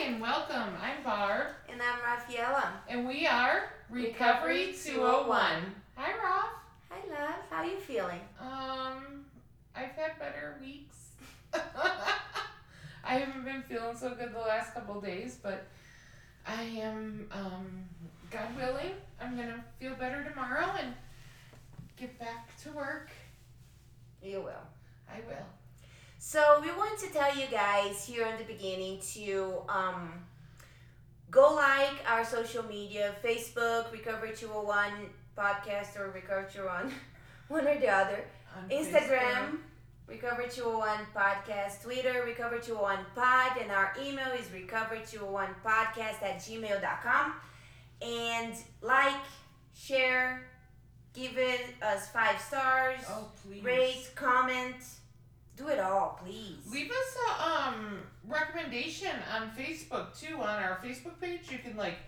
and welcome. I'm Barb, And I'm Rafaela. and we are Recovery, Recovery 201. 201. Hi, Rob. Hi, love. How you feeling? Um, I've had better weeks. I haven't been feeling so good the last couple days, but I am, um, God willing, I'm gonna feel better tomorrow and get back to work. You will. I will. So we want to tell you guys here in the beginning to um, go like our social media, Facebook, Recovery 201 podcast or Recovery 201, one or the other. On Instagram, Recovery 201 podcast, Twitter, Recovery 201 pod, and our email is recovery 201 podcast at gmail.com. And like, share, give it us five stars, Facebook. Oh, please. rate, comment, do it all, please. Leave us a um recommendation on Facebook too. On our Facebook page, you can like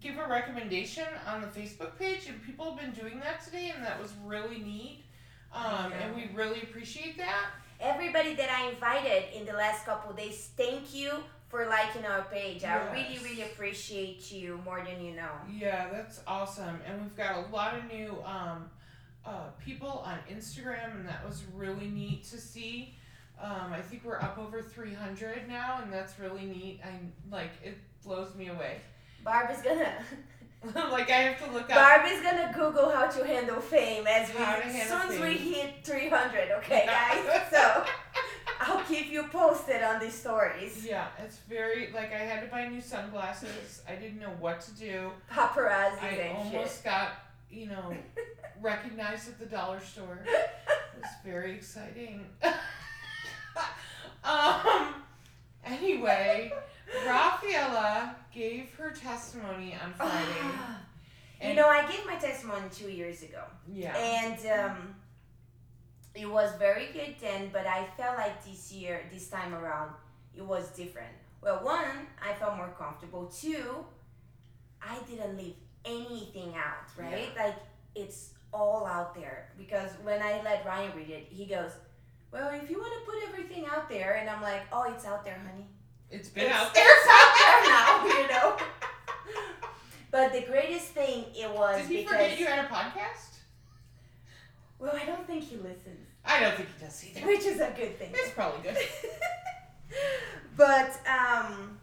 give a recommendation on the Facebook page, and people have been doing that today, and that was really neat. Um, and we really appreciate that. Everybody that I invited in the last couple days, thank you for liking our page. I really, really appreciate you more than you know. Yeah, that's awesome. And we've got a lot of new um, uh, people on Instagram, and that was really neat to see. Um, I think we're up over 300 now, and that's really neat. I like it blows me away. Barb is gonna like I have to look up. Barb is gonna Google how to handle fame as we as soon as we hit 300. Okay, guys. so I'll keep you posted on these stories. Yeah, it's very like I had to buy new sunglasses. I didn't know what to do. Paparazzi I almost shit. got, you know, recognized at the dollar store. It was very exciting. um anyway, Rafaela gave her testimony on Friday. you know, I gave my testimony two years ago, Yeah. and um, it was very good then. But I felt like this year, this time around, it was different. Well, one, I felt more comfortable. Two, I didn't leave anything out. Right? Like it's all out there because when I let Ryan read it, he goes. Well, if you want to put everything out there, and I'm like, oh, it's out there, honey. It's been it's, out there. It's out there now, you know. But the greatest thing it was Did he because forget you had a podcast? well, I don't think he listens, I don't think he does either. which is a good thing. It's probably good. but um,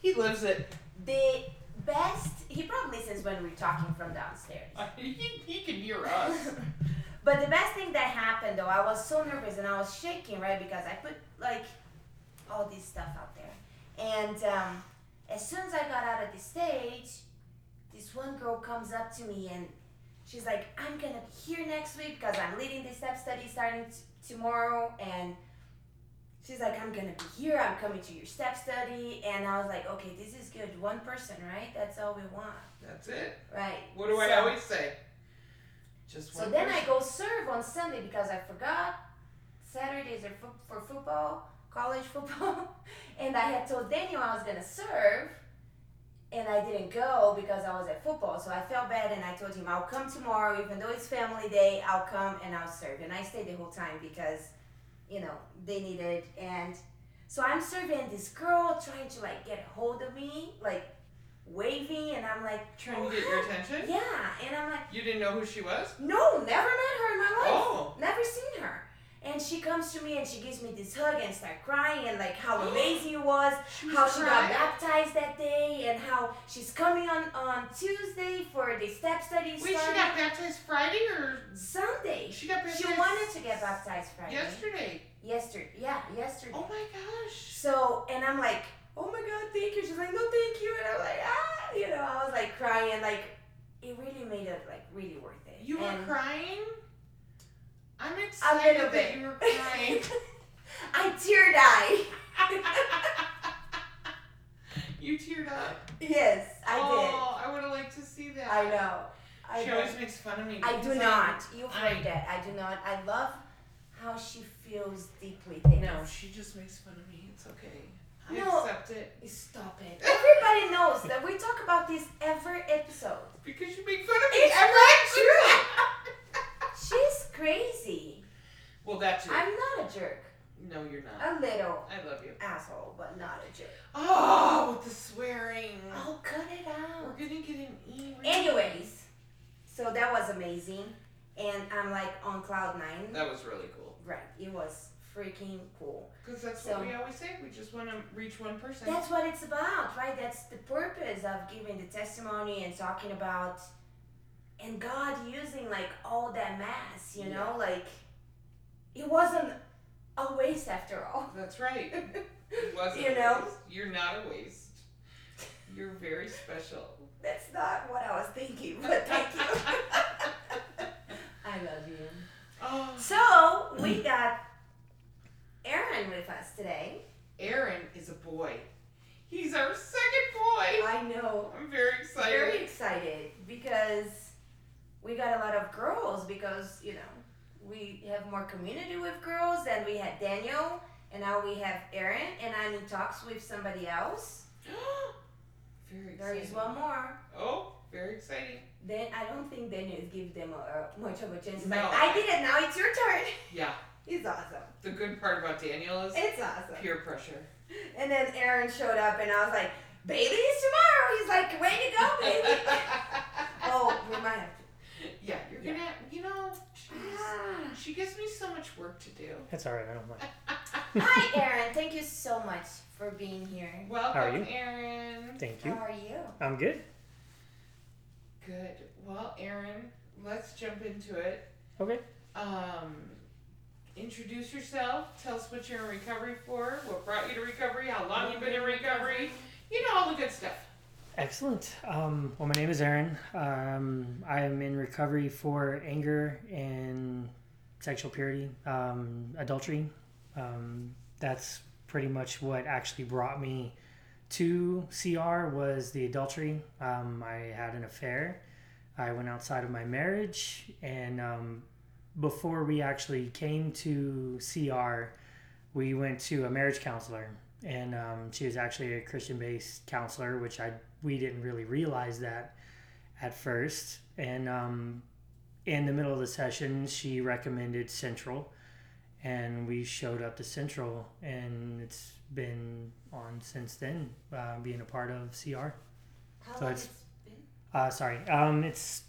He lives it. the best he probably listens when we're talking from downstairs. He, he can hear us. but the best thing that happened though, I was so nervous and I was shaking, right? Because I put like all this stuff out there. And um, as soon as I got out of the stage, this one girl comes up to me and she's like, I'm gonna be here next week because I'm leading the step study starting t- tomorrow. And she's like, I'm gonna be here, I'm coming to your step study. And I was like, okay, this is good. One person, right? That's all we want, That's it. right? What do I always say? Just one So one then I go serve on Sunday because I forgot. Saturdays are fo- for football, college football, and I had told Daniel I was gonna serve, and I didn't go because I was at football. So I felt bad, and I told him I'll come tomorrow, even though it's family day. I'll come and I'll serve, and I stayed the whole time because, you know, they needed. And so I'm serving this girl trying to like get hold of me, like waving, and I'm like Trying "Oh, to get your attention? Yeah, and I'm like. You didn't know who she was? No, never met her in my life. Oh. Never seen her. And she comes to me and she gives me this hug and start crying and like how amazing it was, She how she got baptized that day, and how she's coming on on Tuesday for the step study Wait, she starting got baptized Friday or Sunday. she got baptized She wanted to get baptized Friday. yesterday? Yesterday, yeah, yesterday. Oh my gosh. So, and I'm like, oh my god, thank you. She's like, no, thank you. And I'm like, ah, you know, I was like crying, like it really made it like really worth it. You were And- crying? I'm A excited little that bit. you were crying. I teared eye. you teared up. yes, I did. oh, I would have liked to see that. I know. I She know. always makes fun of me. I do not. You've I- heard that. I do not. I love how she feels deeply things. No, she just makes fun of me. It's okay. I No. accept it. Stop it. Everybody knows that we talk about this every episode. Because you make fun of me It's every episode. She's crazy. Well, that's it. I'm not a jerk. No, you're not. A little I love you. asshole, but not a jerk. Oh, with the swearing. Oh, cut it out. We're getting gonna get an Anyways, so that was amazing, and I'm like on cloud nine. That was really cool. Right, it was freaking cool. Because that's So- what we always say. We just want to reach one person. That's what it's about, right? That's the purpose of giving the testimony and talking about and God using like all that mass, you know, like it wasn't a waste after all. That's right. It wasn't You a know? waste. You're not a waste. You're very special. That's not what I was thinking, but thank you. I love you. Oh, So we got Aron with us today. Aron is a boy. He's our second boy. I know. I'm very excited. Very excited because we got a lot of girls because you know we have more community with girls than we had Daniel and now we have Aron and I'm in talks with somebody else. very There exciting. is one more. Oh, very exciting. Then I don't think Daniel give them a, a much of a chance. No. But I did it. Now it's your turn. Yeah. He's awesome. The good part about Daniel is It's awesome. peer pressure. And then Aron showed up and I was like, "Baby is tomorrow." He's like, "Way to go, baby!" oh, we might have to. yeah, you're gonna. You know, she's, Ah. She gives me so much work to do. That's all right. I don't mind. Hi, Aron. Thank you so much for being here. Welcome, How are you? Aron. Thank you. How are you? I'm good. Good. Well, Aron, let's jump into it. Okay. Um, introduce yourself. Tell us what you're in recovery for. What brought you to recovery? How long you've been in recovery? You know all the good stuff. Excellent. Um, well, my name is Aron. Um, I am in recovery for anger and sexual purity, um, adultery. Um, that's pretty much what actually brought me to CR was the adultery. Um, I had an affair. I went outside of my marriage, and um, before we actually came to CR, we went to a marriage counselor, and um, she was actually a Christian-based counselor, which I we didn't really realize that at first. And um, in the middle of the session, she recommended Central, and we showed up to Central, and it's been on since then, uh, being a part of CR. How So long it's- it's been? Uh, sorry, um, it's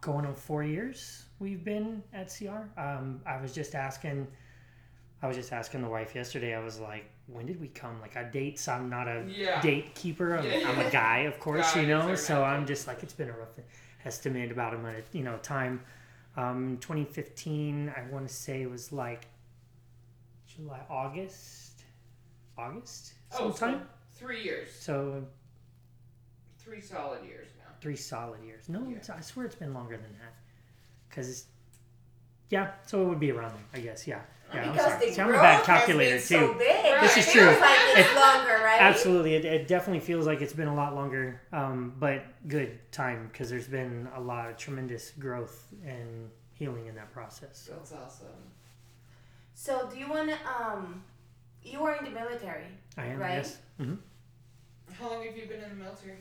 going on four years we've been at CR. Um, I was just asking, I was just asking the wife yesterday. I was like, when did we come? Like, I date, so I'm not a Yeah. date keeper. I'm, Yeah. I'm a guy, of course, you know. So I'm just like, it's been a rough estimate about a minute, you know, time. Um, 2015, I want to say it was like July, August, August, Oh, sometime. so three years. so Three solid years now. three solid years. No, Yeah. it's, I swear it's been longer than that. Because, yeah, so it would be around there, I guess. Yeah, yeah. I'm because sorry. the See, I'm a growth bad has calculator been too. so big. This it is feels true. like it's longer, right? Absolutely, it, it definitely feels like it's been a lot longer, um, but good time because there's been a lot of tremendous growth and healing in that process. So. That's awesome. So, do you want to? Um, you were in the military. I am Right. yes, hmm How long have you been in the military?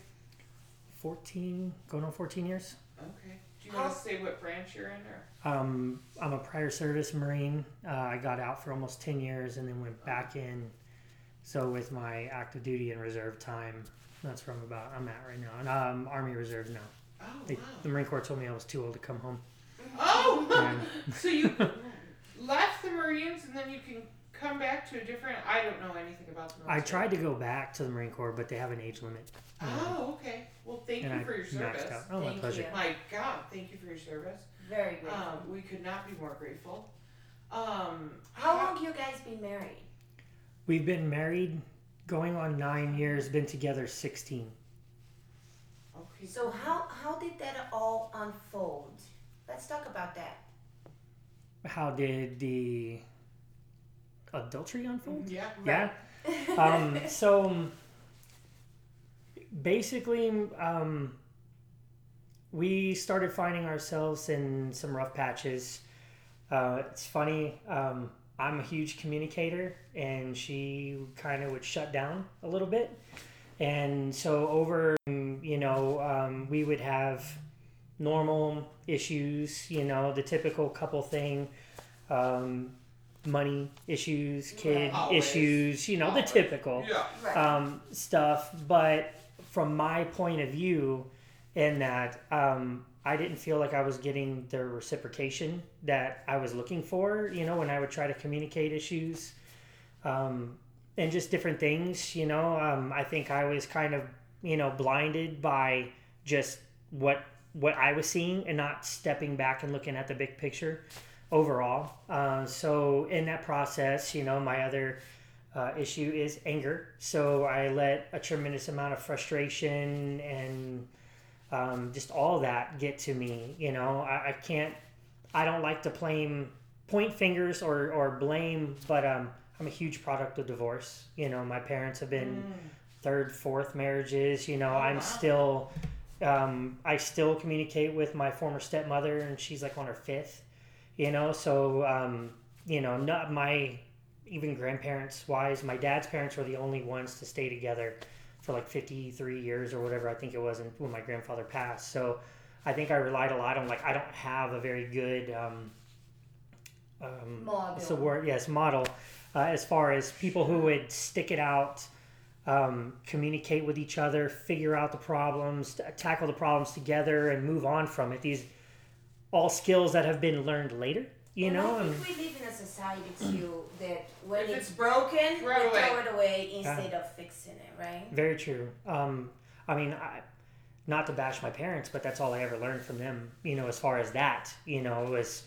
fourteen, going on fourteen years. Okay. Do you want to say what branch you're in, or? Um, I'm a prior service Marine. Uh, I got out for almost 10 years and then went back in. So, with my active duty and reserve time, that's where I'm about. I'm at right now. And um, Army Reserves now. Oh They, wow. The Marine Corps told me I was too old to come home. Oh. Yeah. so you left the Marines and then you can come back to a different. I don't know anything about the military. I tried to go back to the Marine Corps, but they have an age limit. Um, Oh, okay. Well, thank and you I for your maxed service. out. Oh, my Thank pleasure. you. My God, thank you for your service. Very grateful. Um, we could not be more grateful. Um, How long you guys been married? We've been married going on nine years, been together 16. Okay. So, how how did that all unfold? Let's talk about that. How did the adultery unfold? Yeah. Yeah. um, so basically, um, we started finding ourselves in some rough patches. Uh, it's funny. Um, I'm a huge communicator, and she kind of would shut down a little bit. And so over, you know, um, we would have normal issues, you know, the typical couple thing, um, money issues, kid Always. issues, you know, Always. the typical Yeah. Um, stuff. But from my point of view, in that um, I didn't feel like I was getting the reciprocation that I was looking for, you know, when I would try to communicate issues um, and just different things, you know. Um, I think I was kind of, you know, blinded by just what what I was seeing and not stepping back and looking at the big picture overall. Uh, so in that process, you know, my other uh, issue is anger. So I let a tremendous amount of frustration and um, just all that get to me. You know, I, I, can't, I don't like to blame, point fingers or, or blame, but um, I'm a huge product of divorce. You know, my parents have been mm. third, fourth marriages. You know, oh, I'm wow. still, um, I still communicate with my former stepmother, and she's like on her fifth. You know, so um, you know, not my even grandparents wise, my dad's parents were the only ones to stay together for like 53 years or whatever I think it was when my grandfather passed. So I think I relied a lot on like I don't have a very good um, um, model. Word, yes, model. Uh, as far as people who would stick it out, um, communicate with each other, figure out the problems, tackle the problems together, and move on from it. These all skills that have been learned later. You and know, I think we live in a society too that when it's, it's, broken, throw we throw it away instead yeah. of fixing it, right? Very true. Um, I mean, I, not to bash my parents, but that's all I ever learned from them. You know, as far as that, you know, was.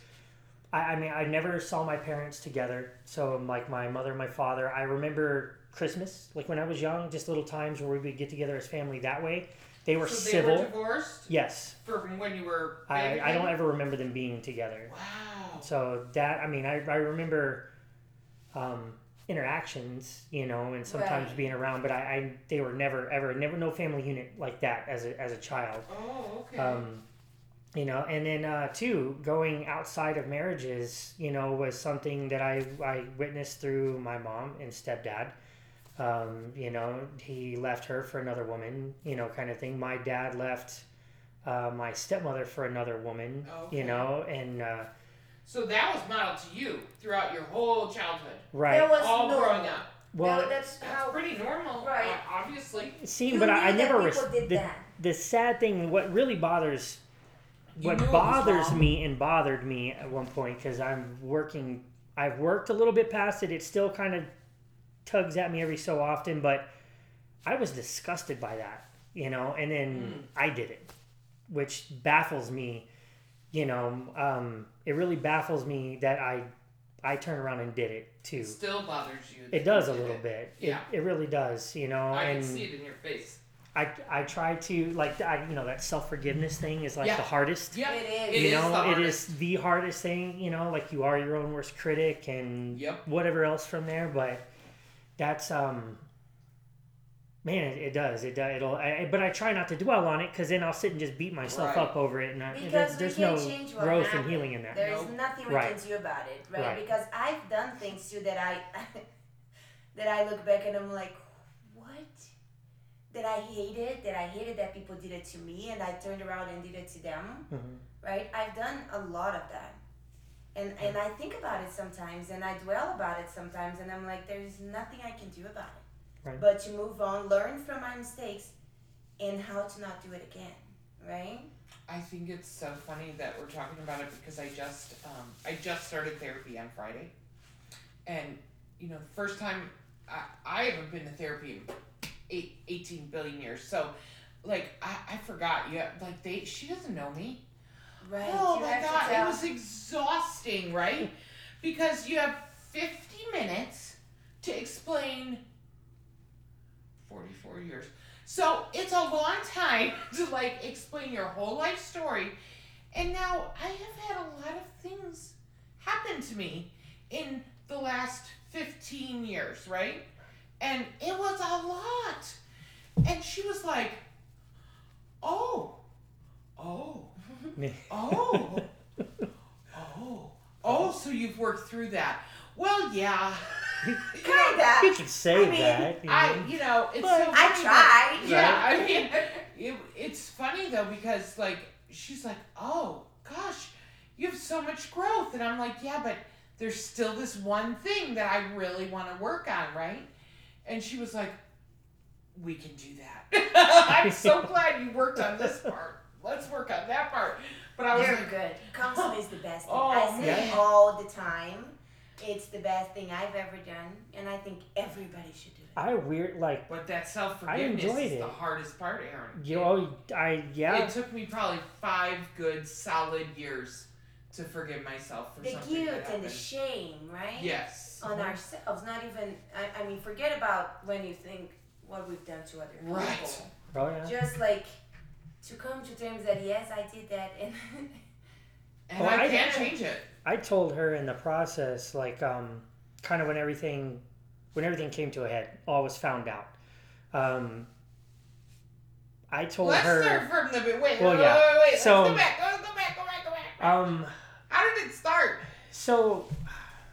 I, I mean, I never saw my parents together. So, like my mother and my father, I remember Christmas, like when I was young, just little times where we would get together as family that way. They were so civil. Were divorced. Yes. From when you were. I, I don't ever remember them being together. Wow. So that I mean I, I remember um, interactions, you know, and sometimes right. being around, but I, I they were never ever never no family unit like that as a as a child. Oh, okay. Um, you know, and then uh, two going outside of marriages, you know, was something that I I witnessed through my mom and stepdad. Um, you know, he left her for another woman, you know, kind of thing. My dad left uh, my stepmother for another woman, okay. you know, and. Uh, so that was modeled to you throughout your whole childhood. Right. There was all no, growing up. Well, that's, that's how, pretty normal, right? Obviously. See, but I, I never. Res- the, the sad thing, what really bothers, what bothers me and bothered me at one point, because I'm working, I've worked a little bit past it. It still kind of tugs at me every so often, but I was disgusted by that, you know, and then mm. I did it, which baffles me, you know. Um, it really baffles me that I I turned around and did it too. It still bothers you. It does a little it. bit. Yeah. It, it really does, you know. I and can see it in your face. I, I try to like I you know that self forgiveness thing is like yeah. the hardest. Yeah, it is. You know, it is the hardest thing. You know, like you are your own worst critic and yep. whatever else from there. But that's um man it, it does it does it'll I, but i try not to dwell on it because then i'll sit and just beat myself right. up over it and I, because there's, no growth happened. and healing in that there's nope. nothing we right. can do about it right? right because i've done things too that i that i look back and i'm like what that i hated that i hated that people did it to me and i turned around and did it to them mm-hmm. right i've done a lot of that and and I think about it sometimes, and I dwell about it sometimes, and I'm like, there's nothing I can do about it, right. but to move on, learn from my mistakes, and how to not do it again, right? I think it's so funny that we're talking about it because I just um, I just started therapy on Friday, and you know, the first time I, I haven't been to therapy in eight, 18 billion years, so like I, I forgot. Yeah, like they she doesn't know me Right. Oh you my god, it was exhausting, right? because you have 50 minutes to explain 44 years. So it's a long time to like explain your whole life story. And now I have had a lot of things happen to me in the last 15 years, right? And it was a lot. And she was like, oh, oh, oh. Oh. Oh, so you've worked through that. Well, yeah. Kinda. You can say I mean, that. You know. I, you know, it's but so I tried. yeah, I mean, it, it's funny though because like she's like, oh gosh, you have so much growth, and I'm like, yeah, but there's still this one thing that I really want to work on, right? And she was like, we can do that. I'm so glad you worked on this part. Let's work on that part. But I was They're like, good. Counseling is the best thing. Oh, I say man. it all the time. It's the best thing I've ever done, and I think everybody should do it. I weird like but that self forgiveness enjoyed is it. the hardest part, Aron. you It- know I yeah It took me probably five good solid years to forgive myself for The something guilt that and the shame, right? yes. On uh-huh. ourselves, not even. I, I mean, forget about when you think what we've done to other people. Right. oh yeah Just like to come to terms that yes, I did that, and And Well, I, I- can't change it. I told her in the process, like, um, kind of when everything, when everything came to a head, all was found out. Um, I told Let's her, start from the wait. Wait, Well, wait, yeah. wait, wait. So- Let's go back. Go, go back. Go back. Go back. um, How did it start? so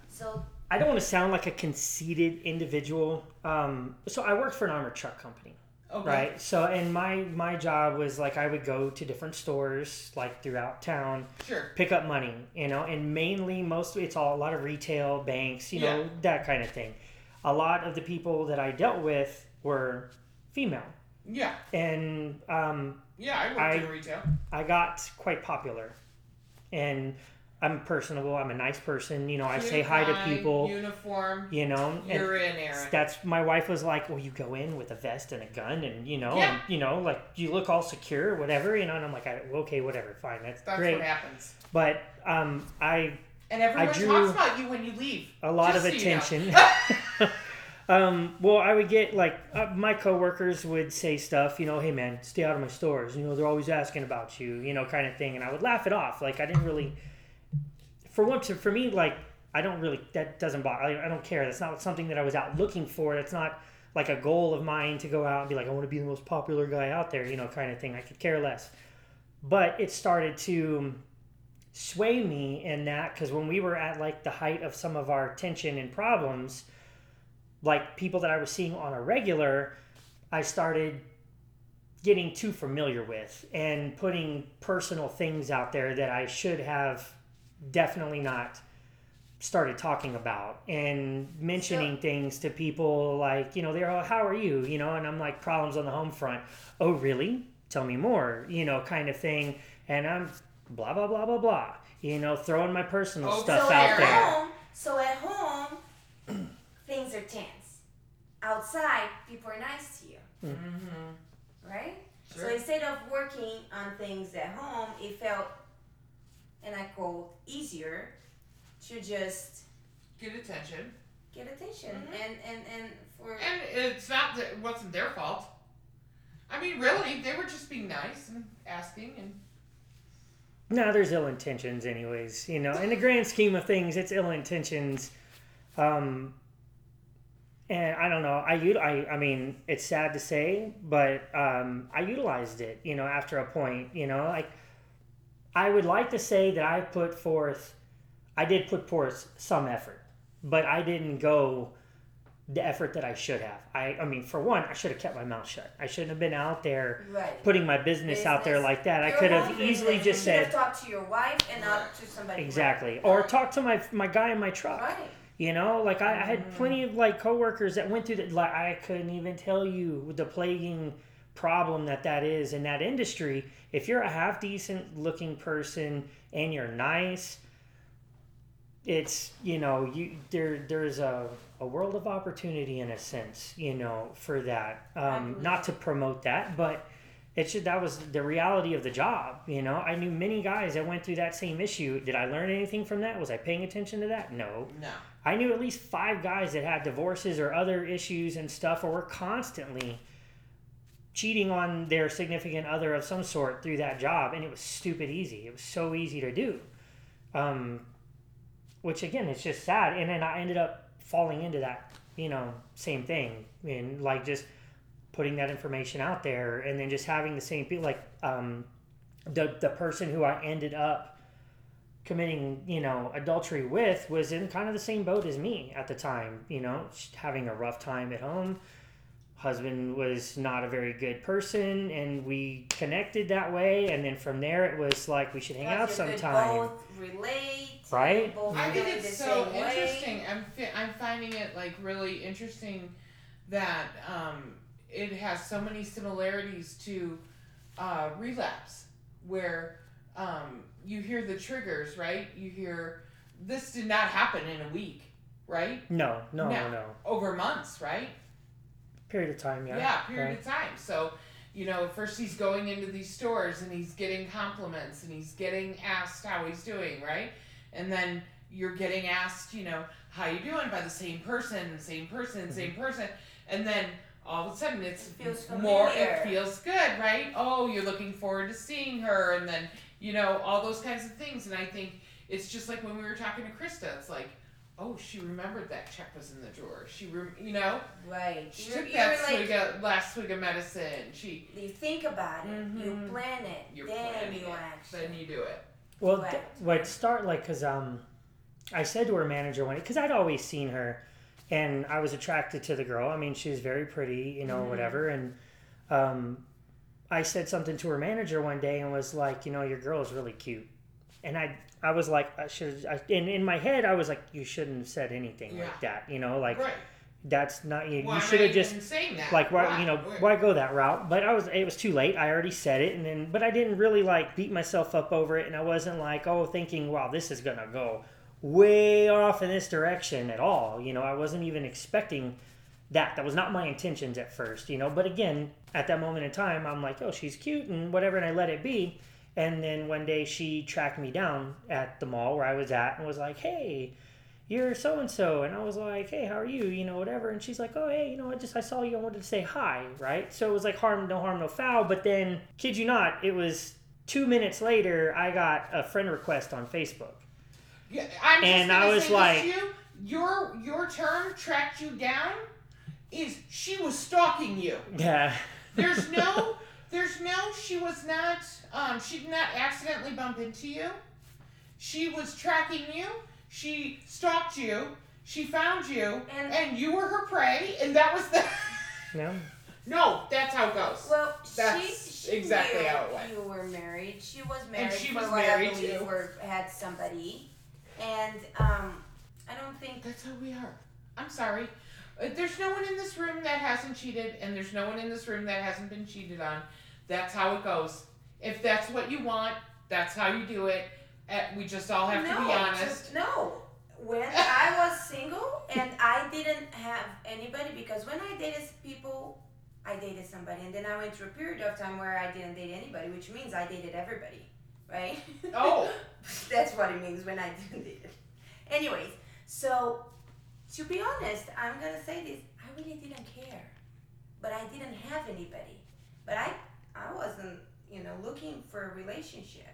so I don't want to sound like a conceited individual. Um, so I worked for an armored truck company, Okay. right? So, and my my job was like I would go to different stores like throughout town, Sure. pick up money, you know, and mainly most it's all a lot of retail banks, you know, that kind of thing. A lot of the people that I dealt with were female, Yeah. and um, Yeah. I worked I- in retail. I got quite popular, and I'm personable. I'm a nice person, you know. I say hi to people, Uniform. you know, You're in, Aron. that's my wife was like, well, you go in with a vest and a gun, and you know, Yeah. and, you know, like you look all secure, whatever, you know. And I'm like, okay, whatever, fine, that's, That's great. what happens. But um, I And everyone drew- talks about you when you leave. a lot of so you know. attention. um, well, I would get like uh, my coworkers would say stuff, you know, hey man, stay out of my stores. You know, they're always asking about you, you know, kind of thing, and I would laugh it off. Like I didn't really, for one, to for me, like I don't really that doesn't bother. I, I don't care. That's not something that I was out looking for. That's not like a goal of mine to go out and be like I want to be the most popular guy out there, you know, kind of thing. I could care less. But it started to sway me in that because when we were at like the height of some of our tension and problems like people that i was seeing on a regular i started getting too familiar with and putting personal things out there that i should have definitely not started talking about and mentioning things to people like you know they're all how are you? You know and i'm like problems on the home front. Oh really? Tell me more you know kind of thing. And i'm blah blah blah blah blah you know throwing my personal Oh, stuff so out at there. home, so at home, things are tense. Outside, people are nice to you, Mm-hmm. right? So instead of working on things at home, it felt, and I call easier to just Get attention. get attention Mhm. and and and for And it's not that it wasn't their fault. I mean, really, they were just being nice and asking and No, there's ill intentions, anyways. You know, in the grand scheme of things, it's ill intentions. Um, and I don't know. I, ut- I, I mean, it's sad to say, but um, I utilized it. You know, after a point, you know, like I would like to say that I put forth, I did put forth some effort, but I didn't go the effort that I should have. I, I mean, for one, I should have kept my mouth shut. I shouldn't have been out there right. putting my business, out there like that. I could have easily business, just you said talked to your wife and not to somebody. exactly, Right. or talk to my my guy in my truck. Right. You know, like I, I had Mhm. plenty of like coworkers that went through that. Like I couldn't even tell you the plaguing problem that that is in that industry. If you're a half decent looking person and you're nice, it's you know you there there's a a world of opportunity in a sense, you know, for that. Um, not to promote that, but it should that was the reality of the job. You know, I knew many guys that went through that same issue. Did I learn anything from that? Was I paying attention to that? No. no. I knew at least five guys that had divorces or other issues and stuff, or were constantly cheating on their significant other of some sort through that job, and it was stupid easy. It was so easy to do. Um, which again, it's just sad. And then I ended up falling into that, you know, same thing, and like just putting that information out there, and then just having the same people, like um, the the person who I ended up committing, you know, adultery with was in kind of the same boat as me at the time, you know, having a rough time at home. Husband was not a very good person, and we connected that way. And then from there, it was like we should hang out Because you could sometime. Both relate. Right? Both I think it's so same way. interesting. I'm fi- I'm finding it like really interesting that um, it has so many similarities to uh, relapse where um, you hear the triggers, right? You hear this did not happen in a week, right? No, no, No. no. Over months, right? Period of time, yeah. Yeah, period right. of time. So, you know, first he's going into these stores and he's getting compliments and he's getting asked how he's doing, right? And then you're getting asked, you know, how you doing by the same person, same person, mm-hmm. same person, and then all of a sudden it's It feels more. familiar. It feels good, right? Oh, you're looking forward to seeing her, and then you know all those kinds of things. And I think it's just like when we were talking to Krista. It's like, oh, she remembered that check was in the drawer. She, rem- you know, Right. she You're, took you're that like, swig of, last swig of medicine. She you think about it, you Mhm. plan it, You're then planning you it, action. then you do it. Well, Correct. th- what start like because um, I said to her manager one because I'd always seen her, and I was attracted to the girl. I mean, she was very pretty, you know, Mhm. whatever. And um, I said something to her manager one day and was like, you know, your girl is really cute, and I I was like, I should. I, in in my head, I was like, you shouldn't have said anything like that, you know, like right. that's not you. Why you should have just that. like why, you know Why? why go that route but i was it was too late i already said it and then but i didn't really like beat myself up over it and i wasn't like oh thinking wow this is gonna go way off in this direction at all you know i wasn't even expecting that that was not my intentions at first you know but again at that moment in time i'm like oh she's cute and whatever and i let it be and then one day she tracked me down at the mall where i was at and was like hey you're so and so and i was like hey how are you? You know whatever. And she's like oh hey you know i just i saw you i wanted to say hi right? So it was like harm no harm no foul. But then kid you not it was two minutes later i got a friend request on facebook. Yeah, I'm just And I was like- you, your your term tracked you down is she was stalking you. yeah. There's no, there's no. She was not. Um, she did not accidentally bump into you. She was tracking you. She stalked you. She found you, And- and, you were her prey. And that was the. no no, that's how it goes. Well, That's she, she exactly knew how it went. You were married. She was married And she was what married I believe too. were, had somebody, and um, I don't think That's how we are. I'm sorry. Uh, There's no one in this room that hasn't cheated, and there's no one in this room that hasn't been cheated on. That's how it goes. If that's what you want, that's how you do it. Uh, we just all have no, to be honest. to- no. When I was single and I didn't have anybody, because when I dated people, I dated somebody, and then I went through a period of time where I didn't date anybody, which means I dated everybody, right? Oh. That's what it means when I didn't date it. Anyways, so to be honest, I'm gonna say this: I really didn't care, but I didn't have anybody. But I, I wasn't, you know, looking for a relationship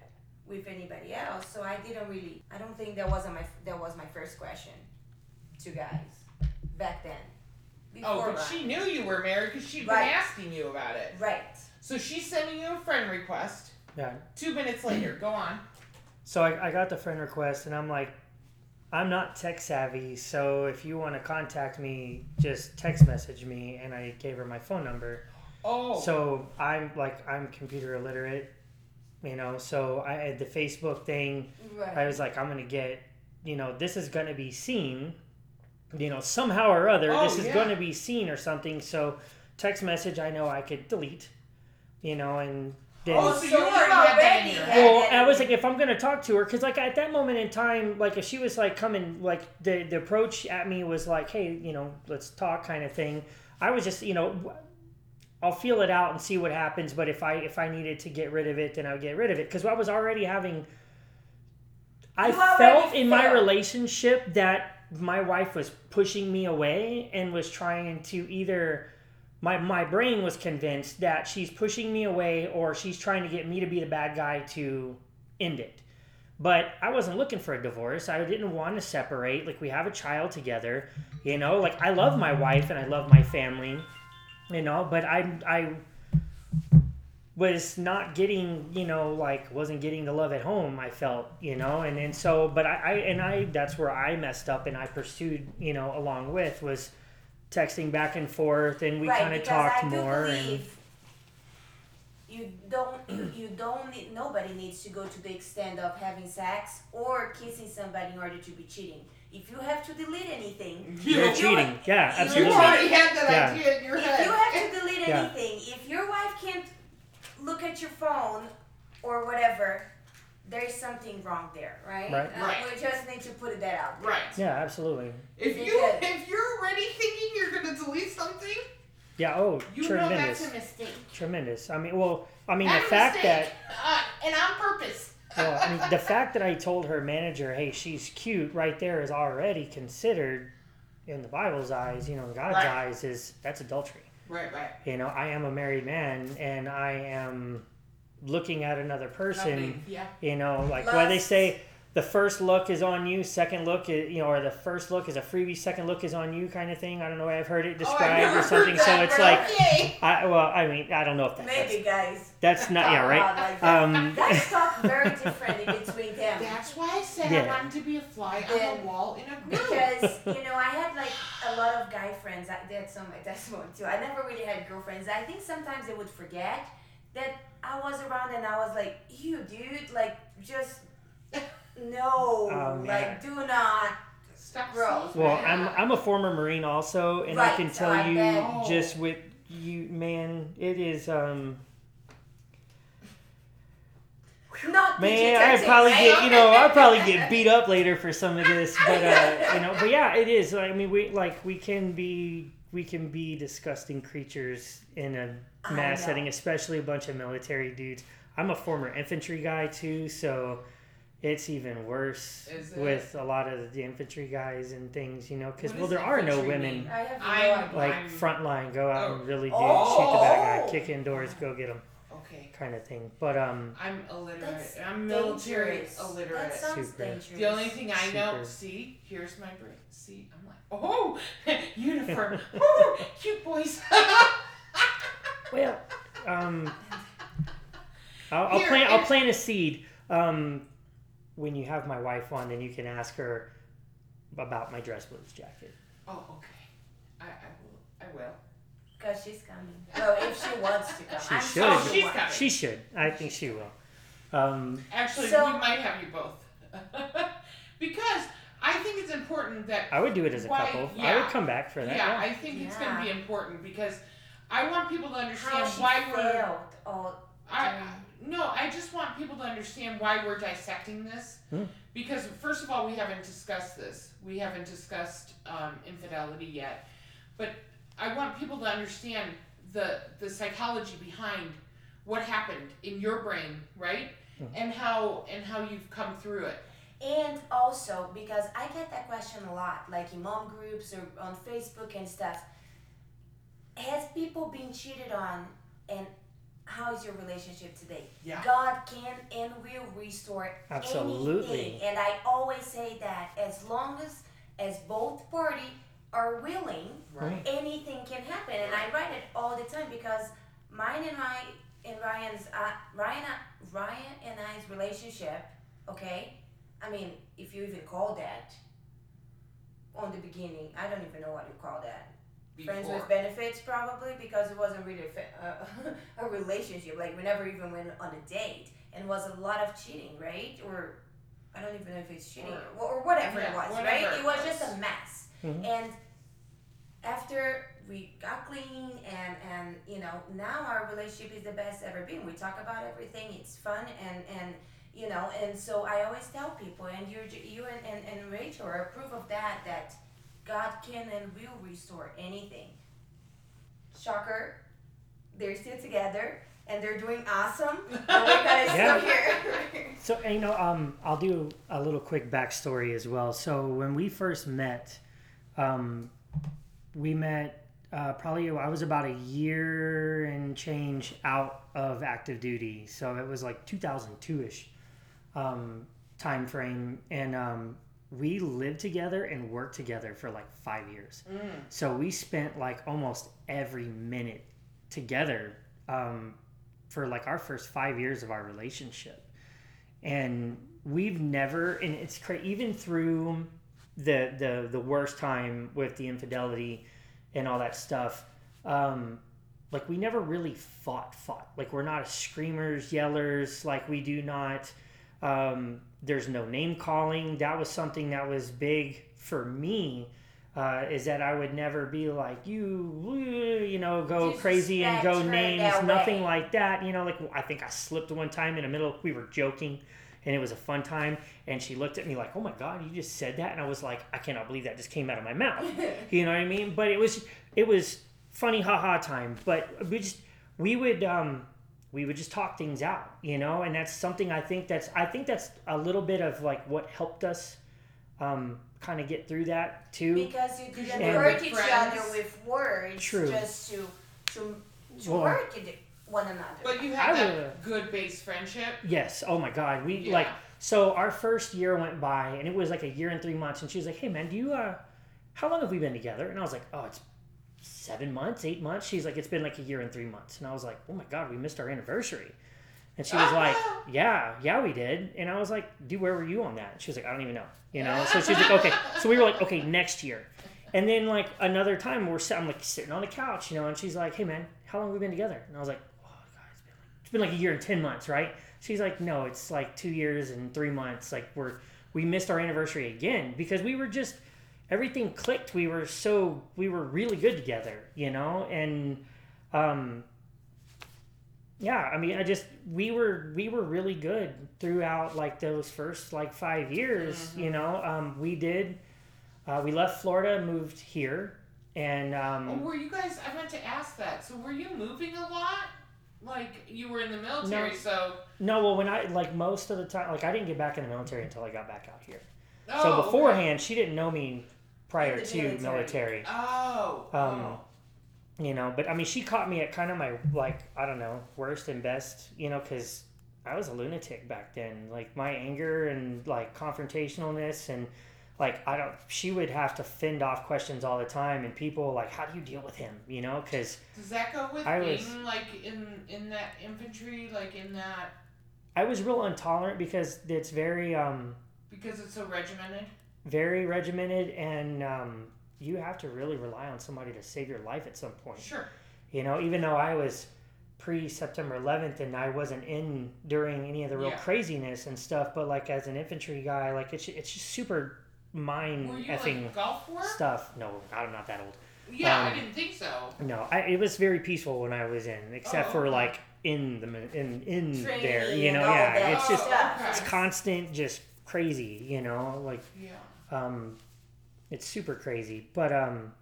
with anybody else, so I didn't really. I don't think that wasn't my that was my first question to guys back then. Oh, but that. she knew you were married because she'd Right. been asking you about it. right. So she's sending you a friend request. yeah Two minutes later, go on. so I, I got the friend request and i'm like i'm not tech savvy so if you want to contact me just text message me and i gave her my phone number Oh. So I'm like I'm computer illiterate, you know. So I had the Facebook thing. Right. I was like, I'm gonna get, you know, this is gonna be seen, you know, somehow or other. Oh, this is yeah. gonna be seen or something. So text message, I know I could delete, you know, and then. Oh, so you you already had that in already your head. well. I was like, if I'm gonna talk to her, because like at that moment in time, like if she was like coming, like the the approach at me was like, hey, you know, let's talk, kind of thing. I was just, you know, I'll feel it out and see what happens. But if I if I needed to get rid of it, then I would get rid of it because I was already having. I You already felt in my relationship that my wife was pushing me away and was trying to either my my brain was convinced that she's pushing me away or she's trying to get me to be the bad guy to end it. But I wasn't looking for a divorce. I didn't want to separate. Like we have a child together, you know. Like I love my wife and I love my family, you know. But I I was not getting, you know, like wasn't getting the love at home. I felt, you know, and and so, but I, I and I that's where I messed up and I pursued, you know, along with was texting back and forth and we right, kind of talked I do more and you don't you, you don't need nobody needs to go to the extent of having sex or kissing somebody in order to be cheating. If you have to delete anything, mhm. you're you- cheating. Yeah, you You already had that Yeah. idea in your if head. you have to delete Yeah. anything, if your wife can't look at your phone or whatever, there's something wrong there, right? Right. Uh, Right. We just need to put that out there. Right. Yeah, absolutely. If you if you're already thinking you're gonna delete something, Yeah. Oh, you know tremendous, that's a mistake. tremendous. I mean, well, I mean, And the fact mistake. that uh, and on purpose. well, I mean, the fact that I told her manager, "Hey, she's cute," right there is already considered, in the Bible's eyes, you know, in God's Right. eyes, is that's adultery. Right, right. You know, I am a married man, and I am looking at another person. Nothing. Yeah. You know, like why they say the first look is on you, second look is you know, or the first look is a freebie, second look is on you, kind of thing. I don't know. I've heard it Oh, described never or something. heard So it's but like, okay. I well, I mean, I don't know if that, Maybe, guys. that's that's not yeah right. about like that. Um, That's talk very different in between them. That's why I said Yeah. I wanted to be a fly on the wall in a group. because you know I had like a lot of guy friends. I did some my testimony too. I never really had girlfriends. I think sometimes they would forget that I was around and I was like, "You, dude, like just no, man. like do not." Stop Gross. Well, that. I'm I'm a former Marine also, and I can tell I you bet. just with you, man, it is um Not man, PG-13, I probably right? get you know I probably get beat up later for some of this, but uh, you know, but yeah, it is. I mean, we like we can be we can be disgusting creatures in a I mass setting, especially a bunch of military dudes. I'm a former infantry guy too, so. It's even worse it? with a lot of the infantry guys and things, you know, because well, there are no women mean? I have no like I'm- frontline, go out Oh. and really do shoot the bad Oh. guy, kick indoors, go get him, Okay. kind of thing. But um, I'm illiterate. That's I'm military dangerous. illiterate. That sounds Super. dangerous. The only thing I know, Super. see, here's my brain. See, I'm like, oh, uniform. oh, cute boys. well, um, I'll, I'll Here, plant I'll plant a seed. Um, when you have my wife on, then you can ask her about my dress blues jacket. oh, okay. I, I will. I will. Because she's coming. Well, if she wants to come. She I'm should. Oh, she's coming. She should. I think she will. Um, Actually, So- we might have you both. because I think it's important that I would do it as a Why, couple. I would come back for that. yeah, yeah. I think it's going to be important because I want people to How understand she why we're failed. Oh, I no, I just want people to understand why we're dissecting this. Hmm. Because first of all, we haven't discussed this. We haven't discussed um, infidelity yet, but I want people to understand the the psychology behind what happened in your brain, right? Hmm. And how and how you've come through it. And also, because I get that question a lot, like in mom groups or on Facebook and stuff. Has people been cheated on, and how is your relationship today? Yeah. God can and will restore Absolutely. anything. And I always say that as long as as both party are willing, Right. anything can happen. And I write it all the time because mine and my and Ryan's uh, Ryan Ryan and I's relationship, okay. I mean, if you even call that on the beginning, I don't even know what you call that. Friends Before. with benefits, probably because it wasn't really a, fa- uh, a relationship. Like we never even went on a date, and was a lot of cheating, right? Or I don't even know if it's cheating or, or whatever it was, whatever right? it It was was. just a mess. Mhm. And after we got clean and and you know now our relationship is the best ever been. We talk about everything. It's fun and and you know and so I always tell people and you're you and, and, and Rachel are proof of that that God can and will restore anything. Shocker, they're still together and they're doing awesome. And we're gonna Yeah. here. So and, you know, um, I'll do a little quick backstory as well. So when we first met, um, we met uh, probably I was about a year and change out of active duty, so it was like 2002 ish um, time frame, and um, we lived together and worked together for like five years. Mm. So we spent like almost every minute together um, for like our first five years of our relationship, and we've never and it's crazy even through the the the worst time with the infidelity and all that stuff. Um, like we never really fought fought like we're not screamers yellers like we do not um, there's no name calling that was something that was big for me uh, is that I would never be like you, you know, go Disrespect crazy and go names, nothing way. like that. You know, like I think I slipped one time in the middle. We were joking, and it was a fun time. And she looked at me like, "Oh my god, you just said that," and I was like, "I cannot believe that just came out of my mouth." you know what I mean? But it was it was funny, haha time. But we just we would um we would just talk things out, you know, and that's something I think that's I think that's a little bit of like what helped us um kind of get through that too. Because you didn't And- hurt each Friends. other with words, True. just to to, to Well- hurt it- one another. But you I had that would- good base friendship. Yes. Oh my God. We Yeah. like so our first year went by and it was like a year and three months and she was like, Hey man, do you uh how long have we been together? And I was like, Oh, it's seven months, eight months. She's like, It's been like a year and three months. And I was like, Oh my God, we missed our anniversary. And she was oh, like, Yeah, yeah, we did. And I was like, Dude, where were you on that? And she was like, I don't even know. You know? So she was like, Okay. So we were like, Okay, next year. And then like another time we're sit- I'm like sitting on the couch, you know, and she's like, Hey man, how long have we been together? And I was like, Oh God, it's been like it's been like a year and ten months, right? She's like, no, it's like two years and three months. Like we're we missed our anniversary again because we were just everything clicked. We were so we were really good together, you know, and um, yeah, I mean, I just we were we were really good throughout like those first like five years, you know. Um, we did uh, we left Florida, moved here, and um, Oh, were you guys? I meant to ask that. So were you moving a lot? Like you were in the military, No. so. no, well, when I like most of the time, like I didn't get back in the military until I got back out here. Oh, so okay. beforehand, she didn't know me prior to military. military. Oh. Um, oh. You know, but I mean, she caught me at kind of my like I don't know worst and best. You know, because I was a lunatic back then. Like my anger and like confrontationalness and like I don't. She would have to fend off questions all the time, and people like, how do you deal with him? You know, because Does that go with I being was- like in in that infantry, like in that I was real intolerant because it's very um because it's so regimented? Very regimented and um you have to really rely on somebody to save your life at some point. Sure. You know, even though I was pre September 11th and I wasn't in during any of the real Yeah. craziness and stuff, but like as an infantry guy, like it's it's just super mind effing like stuff. No, I'm not that old. Yeah, I um, didn't think so. No, I, it was very peaceful when I was in, except Oh, for like in the in in Training there. You know, yeah, it's just stuff. okay. it's constant, just crazy. You know, like Yeah. Um, it's super crazy. But um,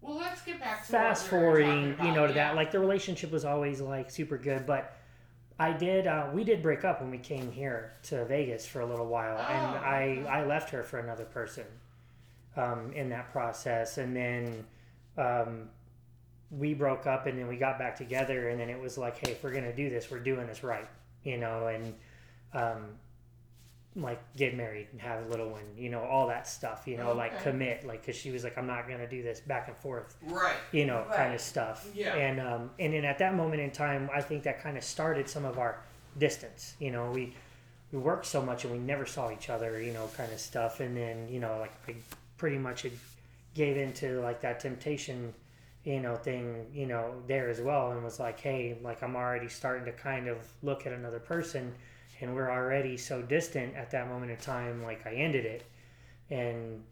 Well, let's get back to fast what we were talking forwarding, you know, to yeah. that, like the relationship was always like super good, but I did, uh, we did break up when we came here to Vegas for a little while, and Oh, I, okay. I left her for another person, um, in that process, and then, um, we broke up, and then we got back together, and then it was like, hey, if we're gonna do this, we're doing this right, you know, and, um, like get married and have a little one, you know, all that stuff, you know, like commit, like, cause she was like, I'm not gonna do this back and forth Right. you know, kind of stuff. Yeah. And um, and then at that moment in time, I think that kind of started some of our distance. You know, we we worked so much and we never saw each other. You know, kind of stuff. And then you know, like I pretty much had gave into like that temptation, you know, thing. You know, there as well, and was like, hey, like I'm already starting to kind of look at another person. And we're already so distant at that moment in time. Like I ended it, and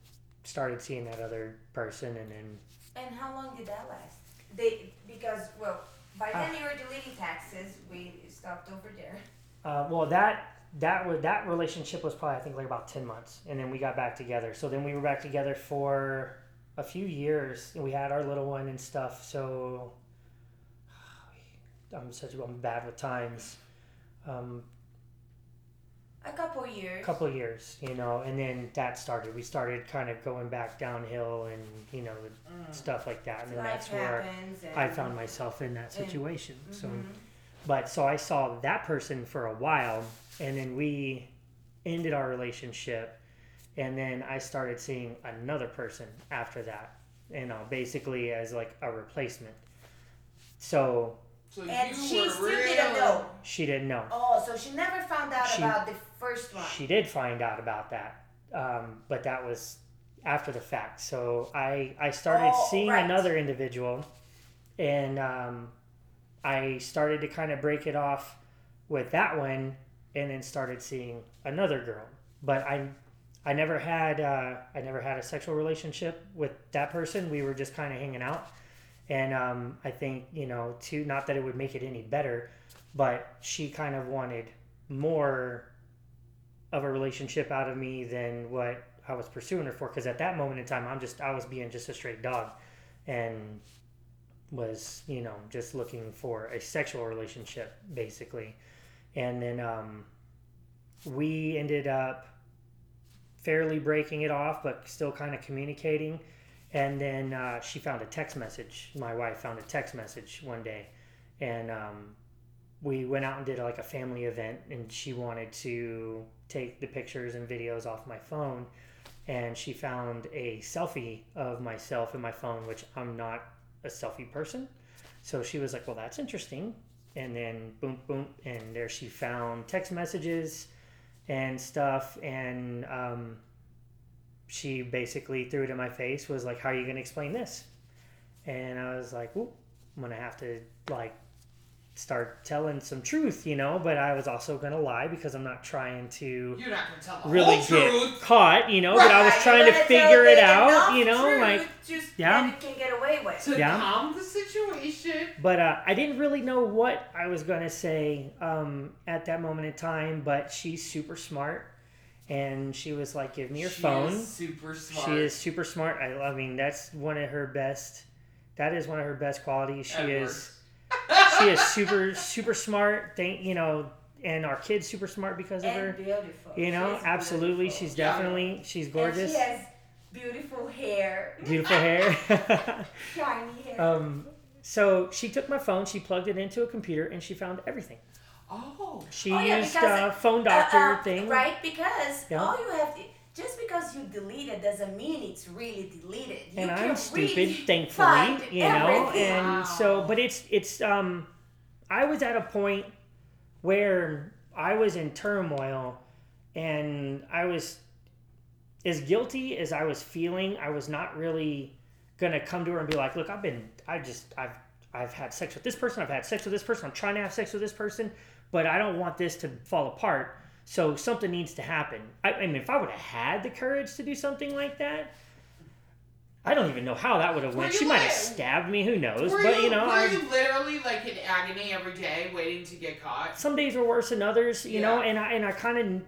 started seeing that other person, and then And how long did that last? They because well, by then you were deleting taxes. We stopped over there. Uh, well, that that was that relationship was probably I think like about ten months, and then we got back together. So then we were back together for a few years, and we had our little one and stuff. So I'm such I'm bad with times. Um, A couple years. couple years, you know, and then that started. We started kind of going back downhill, and you know Mm. stuff like that, and then that's where I found myself in that and- situation. So. Mhm. But so I saw that person for a while, and then we ended our relationship, and then I started seeing another person after that, you know, basically as like a replacement. So So And you she were still really, didn't know. she didn't know. Oh, so she never found out She- about the first one. She did find out about that, um, but that was after the fact. So I I started Oh, seeing right. another individual, and um, I started to kind of break it off with that one, and then started seeing another girl. But I I never had uh, I never had a sexual relationship with that person. We were just kind of hanging out, and um, I think you know, to not that it would make it any better, but she kind of wanted more of a relationship out of me than what I was pursuing her for. Because at that moment in time, I'm just I was being just a straight dog, and was you know just looking for a sexual relationship basically, and then um, we ended up fairly breaking it off, but still kind of communicating. And then uh, she found a text message. My wife found a text message one day, and um, we went out and did like a family event. And she wanted to take the pictures and videos off my phone, and she found a selfie of myself in my phone, which I'm not a selfie person. So she was like, "Well, that's interesting." And then boom, boom, and there she found text messages and stuff and um, she basically threw it in my face was like how are you going to explain this and i was like Ooh, i'm going to have to like start telling some truth you know but i was also going to lie because i'm not trying to You're not gonna tell really get truth. caught you know but i was trying to figure it out you know truth like just Yeah. that it can get away with. to Yeah. calm the situation. but uh, I didn't really know what I was going to say um, at that moment in time. But she's super smart, and she was like, "Give me your She phone." is super smart. She is super smart. I, I mean, that's one of her best. That is one of her best qualities. She Edward. is. She is super super smart. Thank you know, and our kid's super smart because of and her. beautiful. You know, She's absolutely. beautiful. She's Yeah. definitely she's And gorgeous. she has beautiful hair. Beautiful hair. Shiny hair. um, so she took my phone, she plugged it into a computer, and she found everything. Oh, She Oh, yeah, used because, uh, phone Uh, doctor uh, thing. Right, because Yeah. all you have to, just because you delete it doesn't mean it's really deleted. You and I'm stupid, really thankfully, you know. everything. And Wow. so, but it's it's um, I was at a point where I was in turmoil, and I was as guilty as I was feeling. I was not really gonna come to her and be like, "Look, I've been, I just, I've, I've had sex with this person. I've had sex with this person. I'm trying to have sex with this person, but I don't want this to fall apart." So something needs to happen. I, I mean, if I would have had the courage to do something like that, I don't even know how that would have went. She might have stabbed me. Who knows? were but you, you know, were I, you literally like in agony every day, waiting to get caught? some days were worse than others. You know, and I and I kind of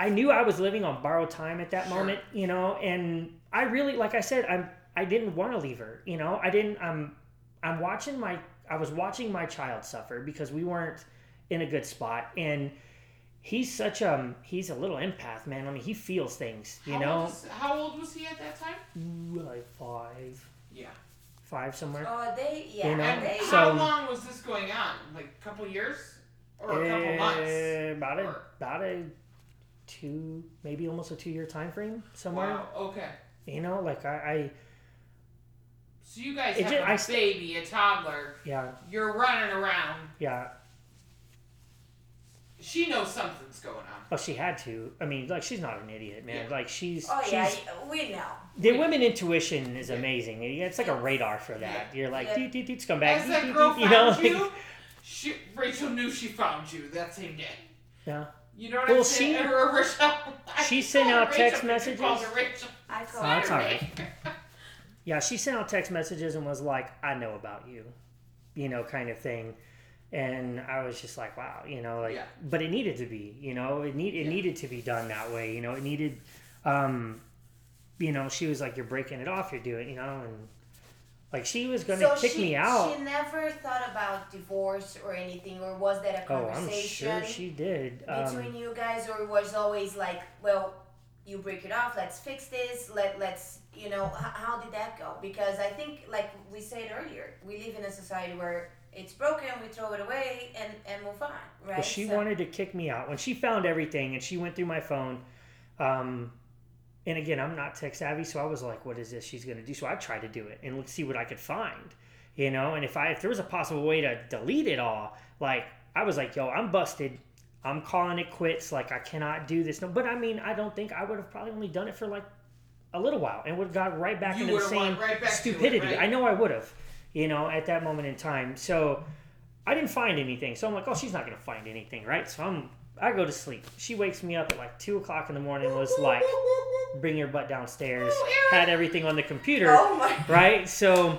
I knew I was living on borrowed time at that Sure. moment. You know, and I really, like I said, I'm I didn't want to leave her. You know, I didn't. I'm I'm watching my I was watching my child suffer because we weren't in a good spot and. He's such a he's a little empath, man. I mean, he feels things, you how know. Old was, how old was he at that time? Ooh, like five, Yeah. five somewhere. Oh, they, yeah. You know, And they, so- how long was this going on? Like a couple years, or a couple months? Eh, About a Or- about a two, maybe almost a two year time frame somewhere. Wow. Okay. You know, like I, I So you guys have ju- a I st- baby, a toddler. yeah, You're running around. yeah. She knows something's going on. Oh, she had to. I mean, like she's not an idiot, man. Yeah. Like she's oh, she's yeah, we know. the Yeah. women intuition is Yeah. amazing. It's like a radar for that. You're like, Yeah. deet, deet, deet, scumbag. As deet, that deet, girl deet, you know, found like- you, she, Rachel knew she found you that same day. Yeah. You know what Well, I'm saying? she- Or Rachel. She sent out text Rachel, but you call messages. her Rachel. I call Oh, that's all Yeah, she sent out text messages and was like, "I know about you," you know, kind of thing. And I was just like, "Wow," you know, like. Yeah. But it needed to be, you know, it need it Yeah. needed to be done that way, you know. It needed, um, you know, she was like, "You're breaking it off. You're doing," you know, and like she was gonna so kick she, me out. She never thought about divorce or anything, or was that a conversation? oh, I'm conversation sure she did. between Um, you guys, or was always like, well, you break it off, let's fix this, let let's, you know, h- how did that go? Because I think, like we said earlier, we live in a society where it's broken, we throw it away and and move on, right? Well, she So- wanted to kick me out when she found everything and she went through my phone. Um, and again, I'm not tech savvy, so I was like, "What is this she's gonna do?" So I tried to do it and let's see what I could find, you know. And if I if there was a possible way to delete it all, like I was like, "Yo, I'm busted. I'm calling it quits. Like I cannot do this." No, but I mean, I don't think I would have probably only done it for like a little while and would have got right back You into the same right back to it, stupidity. right? I know I would have, you know, at that moment in time. So I didn't find anything. So I'm like, oh, she's not gonna find anything, right? So I'm I go to sleep. She wakes me up at like two o'clock in the morning. Was like, bring your butt downstairs. Had everything on the computer, Oh my. right? So,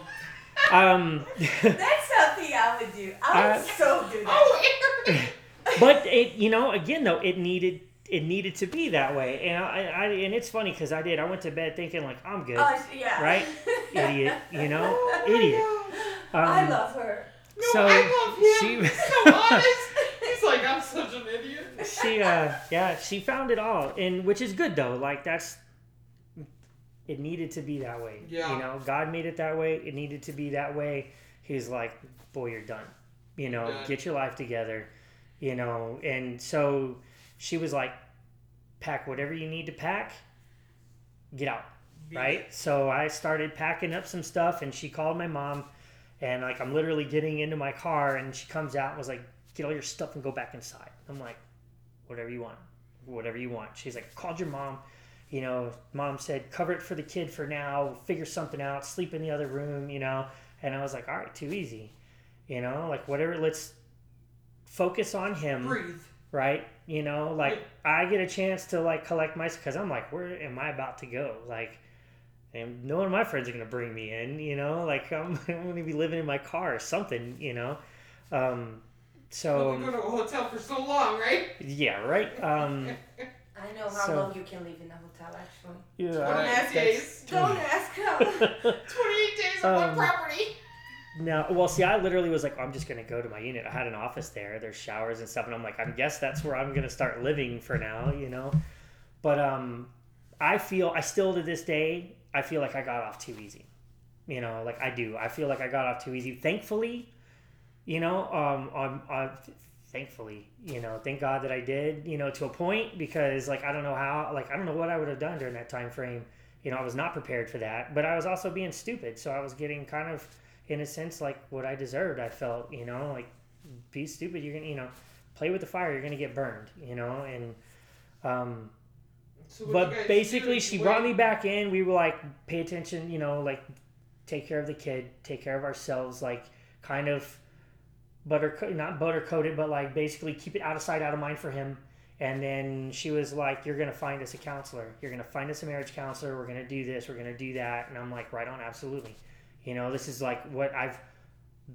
um, That's something I would do. I would Uh, so do that. Oh, Aron. but it, you know, again though, it needed it needed to be that way, and I, I and it's funny because I did. I went to bed thinking like I'm good, Oh, yeah. right? Idiot, you know, Oh, idiot. No. Um, I love her. No, so I love him. she- He's so honest. He's like, I'm such an idiot. she uh yeah she found it all and which is good though like that's it needed to be that way Yeah. you know god made it that way it needed to be that way he's like boy you're done you know Done. get your life together you know and so she was like pack whatever you need to pack get out right? So I started packing up some stuff, and she called my mom, and like I'm literally getting into my car, and she comes out and was like, "Get all your stuff and go back inside." I'm like, "Whatever you want, whatever you want." She's like, "Called your mom." You know, mom said, cover it for the kid for now, figure something out, sleep in the other room, you know. And I was like, all right, too easy. You know, like whatever, let's focus on him Breathe. right? You know, like I get a chance to like collect my because I'm like, where am I about to go? Like, and no one of my friends are gonna bring me in. You know, like I'm, I'm gonna be living in my car or something. You know, um, so Well, we go to a hotel for so long, right? yeah, right. Um, I know how So- long you can live in a hotel, actually. yeah, Twenty-eight that's- days. Don't ask her. Twenty-eight days on Um, one property. No, well, see, I literally was like, I'm just gonna go to my unit. I had an office there. There's showers and stuff, and I'm like, I guess that's where I'm gonna start living for now, you know. But um, I feel, I still to this day, I feel like I got off too easy. You know, like I do. I feel like I got off too easy. Thankfully, you know, um, on, on thankfully, you know, thank God that I did, you know, to a point because like I don't know how, like I don't know what I would have done during that time frame. You know, I was not prepared for that, but I was also being stupid, so I was getting kind of in a sense like what I deserved. I felt, you know, like be stupid. You're gonna, you know, play with the fire. You're gonna get burned, you know. And um, So but basically, she brought me back in. We were like, pay attention, you know, like take care of the kid, take care of ourselves, like kind of butter, not butter coated, but like basically keep it out of sight, out of mind for him. And then she was like, "You're gonna find us a counselor. You're gonna find us a marriage counselor. We're gonna do this. We're gonna do that." And I'm like, "Right on, absolutely." You know, this is like what I've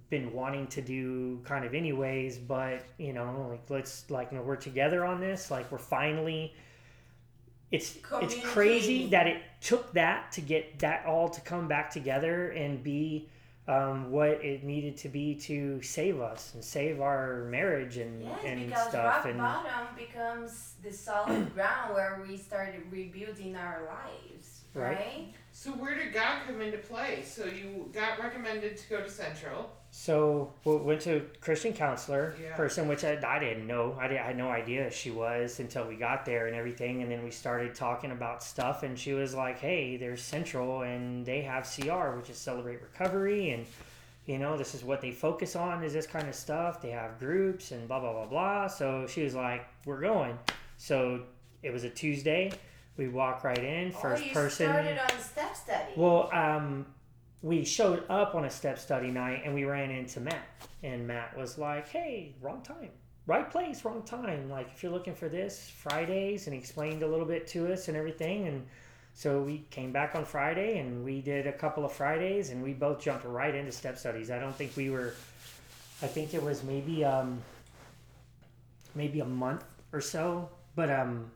been wanting to do, kind of, anyways. But you know, like let's like, you know, we're together on this. Like we're finally. It's it's crazy that it took that to get that all to come back together and be um, what it needed to be to save us and save our marriage and Yes, and because stuff rock and bottom becomes the solid ground where we started rebuilding our lives, Right. right? So where did God come into play? So you got recommended to go to Central. So we went to Christian counselor Yeah. person, which I, I didn't know. I, did, I had no idea she was until we got there and everything. And then we started talking about stuff, and she was like, "Hey, there's Central, and they have CR, which is Celebrate Recovery, and you know this is what they focus on is this kind of stuff. They have groups and blah blah blah blah." So she was like, "We're going." So it was a Tuesday. We walk right in, first oh, you person. started on step study. Well, um, we showed up on a step study night and we ran into Matt. And Matt was like, hey, wrong time. Right place, wrong time. Like, if you're looking for this, Fridays, and he explained a little bit to us and everything. And so we came back on Friday and we did a couple of Fridays and we both jumped right into step studies. I don't think we were, I think it was maybe, um, maybe a month or so. But, um,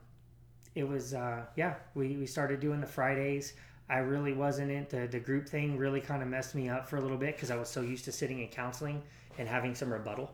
it was uh, yeah we, we started doing the fridays. I really wasn't in the, the group thing really kind of messed me up for a little bit because i was so used to sitting in counseling and having some rebuttal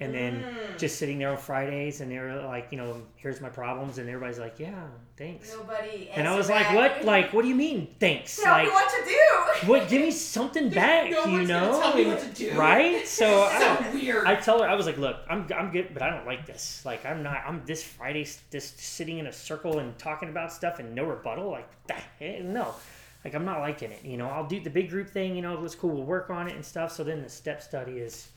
and then Mm. just sitting there on fridays and they were like you know here's my problems and everybody's like yeah thanks Nobody. and i was like what like what do you mean thanks Tell like me what to do. what give me something back no you know tell me what to do. right so I, so don't- weird. I tell her I was like, look, I'm I'm good, but I don't like this. Like I'm not. I'm this Friday just sitting in a circle and talking about stuff and no rebuttal. Like no. Like I'm not liking it. You know, I'll do the big group thing. You know, it's cool. We'll work on it and stuff. So then the step study is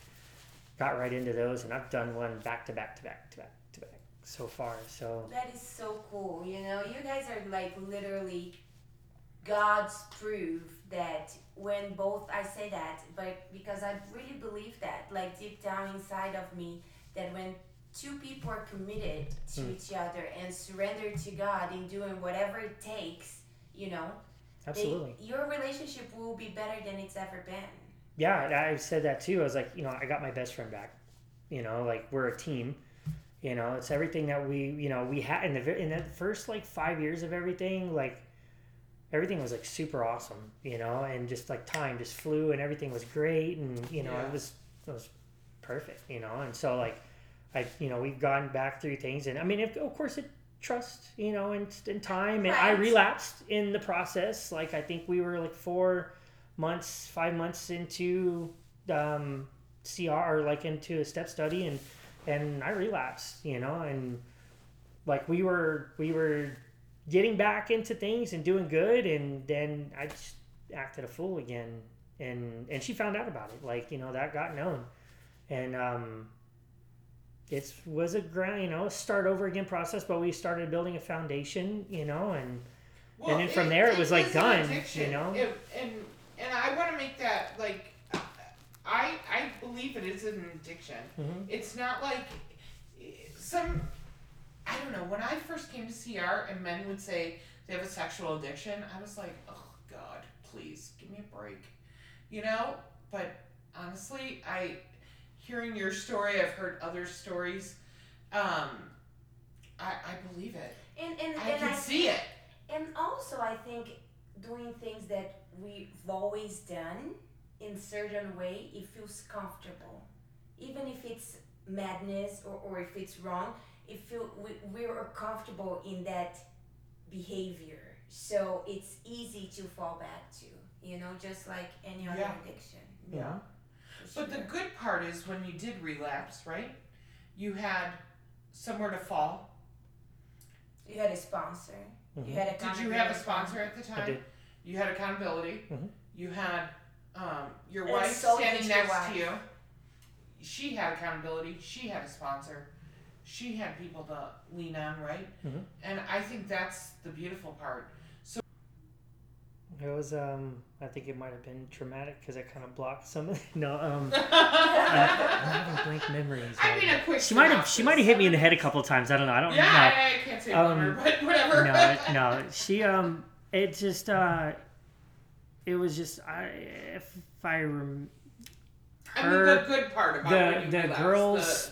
got right into those, and I've done one back to back to back to back to back so far. So That is so cool. You know, you guys are like literally God's proof that when both I say that, but because I really believe that, like deep down inside of me, that when two people are committed to Mm. each other and surrender to God in doing whatever it takes, you know, they- Absolutely. your relationship will be better than it's ever been. Yeah, I said that too. I was like, you know, I got my best friend back. You know, like we're a team. You know, it's everything that we, you know, we had in the in the first like five years of everything. Like everything was like super awesome. You know, and just like time just flew and everything was great and you know Yeah. it was it was perfect. You know, and so like I, you know, we've gone back through things and I mean, if, of course it trust, you know, and, and time and I relapsed in the process. Like I think we were like four months, five months into um, CR or like into a step study, and and I relapsed, you know, and like we were we were getting back into things and doing good, and then I just acted a fool again, and and she found out about it, like you know that got known, and um. It was a ground, you know, start over again process, but we started building a foundation, you know, and And then from there it was, like, done, you know? It- and and I want to make that like, I I believe it is an addiction. Mhm. It's not like some. I don't know. When I first came to CR and men would say they have a sexual addiction, I was like, oh God, please give me a break, you know. But honestly, I hearing your story, I've heard other stories. Um, I I believe it. And and, I and can I see it. And also, I think doing things that we've always done in certain way, it feels comfortable, even if it's madness or, or if it's wrong. It feel we we are comfortable in that behavior, so it's easy to fall back to. You know, just like any other Yeah. addiction. Yeah. for But the good part is when you did relapse, right? You had somewhere to fall. you had a sponsor. Mhm. You had a Did you have a sponsor at the time? I did. You had accountability. Mhm. You had um, your And wife so standing next wife. to you. She had accountability. She had a sponsor. She had people to lean on, right? Mhm. And I think that's the beautiful part. So It was, um, I think it might have been traumatic because I kind of blocked some of No, um, I'm, I'm I having blank memories. mean, a quick. she might have, she might have hit me in the head a couple of times. I don't know. I don't Yeah, know. I, I can't say Um, bummer, but whatever. no, no. She um, it just uh, it was just I if I rem- I mean, the good part about the- the girls-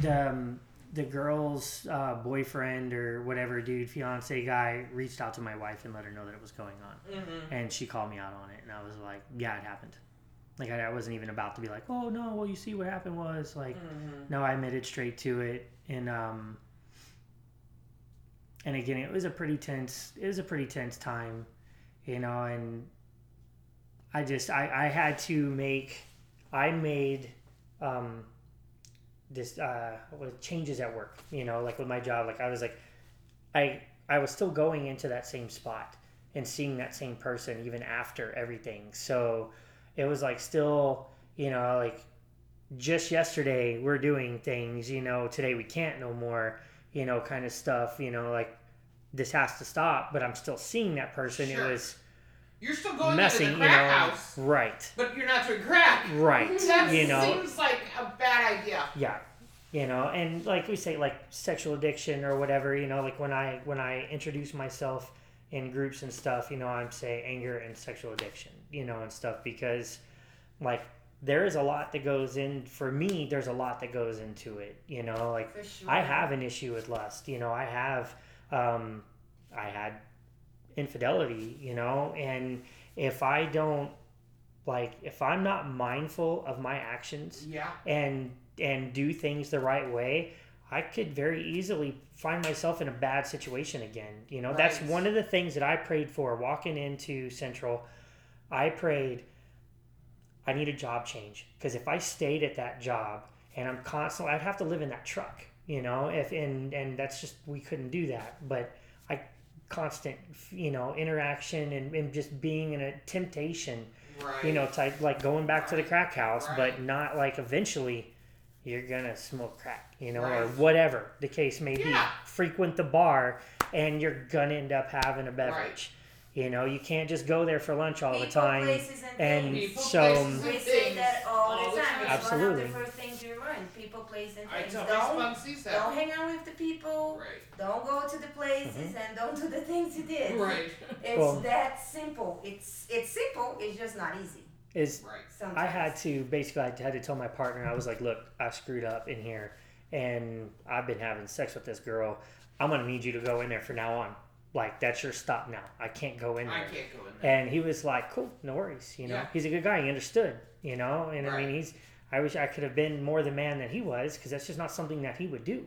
the um, the girl's uh, boyfriend or whatever dude fiance guy reached out to my wife and let her know that it was going on, The, Mhm. and she called me out on it, and I was like, yeah, it happened. Like I, I wasn't even about to be like, oh no, well you see what happened was like. Mhm. No, I admitted straight to it, and um, and again, it was a pretty tense. It was a pretty tense time, you know, and I just I I had to make I made um this uh changes at work, you know, like with my job, like I was like I I was still going into that same spot and seeing that same person even after everything. So it was like still, you know, like just yesterday we're doing things, you know, today we can't no more, you know, kind of stuff, you know, like this has to stop, but I'm still seeing that person. Sure. It was You're still going messing, to you the crack know. house, Right. but you're not doing crack. Right. That you know. seems like a bad idea. Yeah. You know, and like we say like sexual addiction or whatever, you know, like when I when I introduce myself in groups and stuff, you know, I'm say anger and sexual addiction, you know, and stuff because like there is a lot that goes in for me, there's a lot that goes into it, you know, like sure. I have an issue with lust. You know, I have, um, I had infidelity. You know, and if I don't, like, if I'm not mindful of my actions Yeah. and and do things the right way, I could very easily find myself in a bad situation again. You know, that's one of the things that I prayed for walking into Central. I prayed I need a job change because if I stayed at that job and I'm constantly, I'd have to live in that truck, you know. If and and that's just we couldn't do that. But I constant, you know, interaction and, and just being in a temptation, Right. you know, type like going back to the crack house, but not like eventually you're gonna smoke crack, you know, or whatever the case may be. Yeah. Frequent the bar, and you're gonna end up having a beverage. You know, you can't just go there for lunch all the People, time. places, and, and things. People, so- places, and We say things that all, all the the time. time. It's Absolutely. one of the first things you learn. People, place, and I things. tell Don't my sponsees that. don't hang out with the people. Right. Don't go to the places mm-hmm. and don't do the things you did. Right. It's Well- that simple. It's it's simple. It's just not easy. Is Right. Sometimes. I had to basically I had to tell my partner I was like, look, I screwed up in here, and I've been having sex with this girl. I'm gonna need you to go in there from now on. Like that's your stop now. I can't go in there. I there. can't go in there. And he was like, cool, no worries. You know, Yeah. he's a good guy. He understood. You know, and I mean, he's. I wish I could have been more the man that he was because that's just not something that he would do.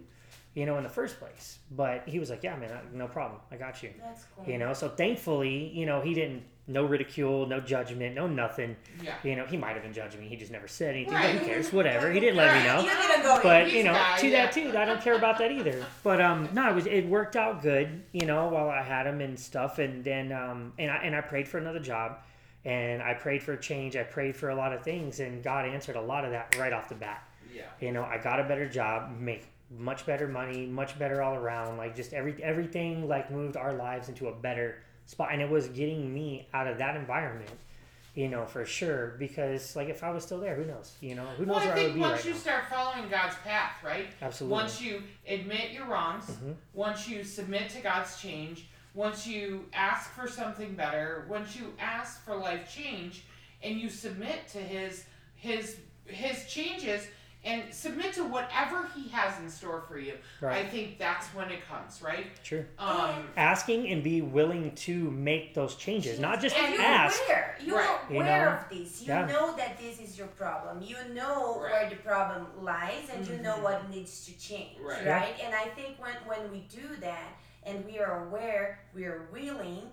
You know, in the first place. But he was like, yeah, man, I- no problem. I got you. That's cool. You know, so thankfully, you know, he didn't. No ridicule, no judgment, no nothing. Yeah. You know, he might have been judging me. He just never said anything. Right. But who cares? Whatever. He didn't let me know. You didn't go in. But you know, guy, to yeah. that too. I don't care about that either. But um, no, it was it worked out good. You know, while I had him and stuff, and then um, and I and I prayed for another job, and I prayed for a change. I prayed for a lot of things, and God answered a lot of that right off the bat. Yeah. You know, I got a better job, make much better money, much better all around. Like just every everything like moved our lives into a better spot, and it was getting me out of that environment. You know, for sure. Because like if I was still there, who knows? You know, who knows Well, I where I would think be once right you now? start following God's path, right? Absolutely. Once you admit your wrongs, Mhm. once you submit to God's change, once you ask for something better, once you ask for life change, and you submit to His His His changes and submit to whatever He has in store for you, Right. I think that's when it comes, right? True. Um, asking and be willing to make those changes, not just and you're ask. aware. You're Right. You aware know? of this. You Yeah. know that this is your problem. You know Right. where the problem lies, and you know Mhm. what needs to change. Right. Right. And I think when when we do that, and we are aware, we are willing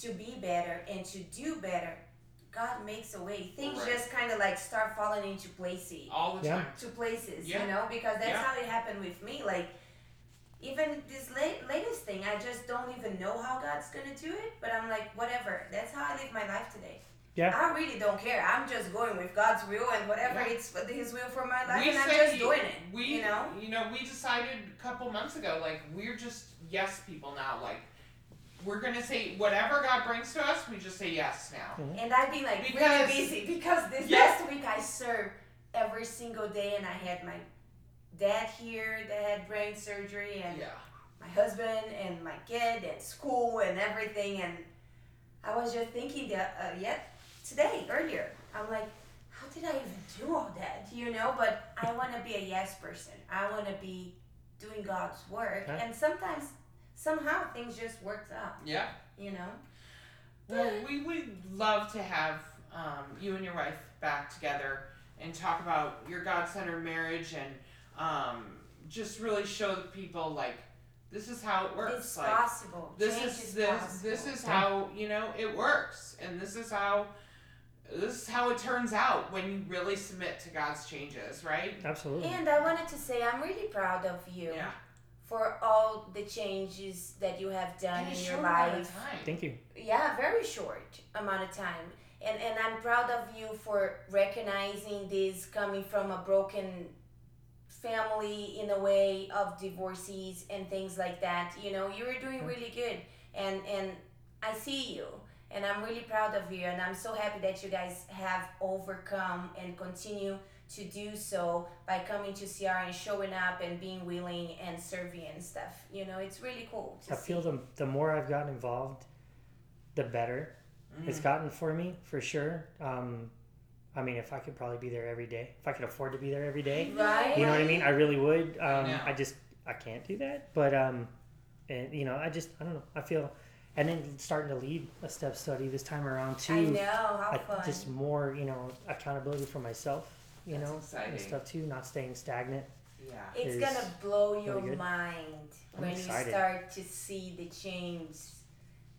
to be better and to do better. God makes a way. Things Right. just kind of like start falling into places all the Yeah. time. to places, Yeah. you know, because that's Yeah. how it happened with me. Like, even this late, latest thing, I just don't even know how God's gonna do it, but I'm like, whatever. That's how I live my life today. Yeah. I really don't care. I'm just going with God's will and whatever Yeah. it's His will for my life, we and I'm just doing it. We, you know. you know, we decided a couple months ago, like we're just yes people now. Like we're gonna say whatever God brings to us, we just say yes now. And I've been like Because- really busy. Because this Yeah. last week I served every single day, and I had my dad here that had brain surgery, and Yeah, my husband and my kid and school and everything. And I was just thinking that uh, yet today earlier. I'm like how did I even do all that you know? But I want to be a yes person. I want to be doing God's work. Yeah. and sometimes somehow things just worked out yeah. you know Well, we would love to have um, you and your wife back together and talk about your God-centered marriage and um, just really show the people like this is how it works. it's like possible this Change is is this possible. this is how you know it works, and this is how this is how it turns out when you really submit to God's changes, right? Absolutely. and I wanted to say I'm really proud of you Yeah. For all the changes that you have done In a in short your amount of life. time. Thank you. yeah very short amount of time. And and i'm proud of you for recognizing this coming from a broken family in a way of divorcees and things like that. You know you were doing mm-hmm. really good. And and i see you. And i'm really proud of you. And i'm so happy that you guys have overcome and continue to do so by coming to CR and showing up and being willing and serving and stuff. You know, it's really cool. To I feel the the more I've gotten involved, the better it's Mm. gotten for me for sure. Um, I mean, if I could probably be there every day, if I could afford to be there every day, Right? you know what I mean. I really would. Um, know. I just I can't do that. But um, and you know, I just I don't know. I feel, and then starting to lead a step study this time around too. I know how I- fun. just more you know accountability for myself. You That's know, exciting. and stuff too. Not staying stagnant. Yeah. It's is gonna blow your really good. mind I'm when excited. you start to see the change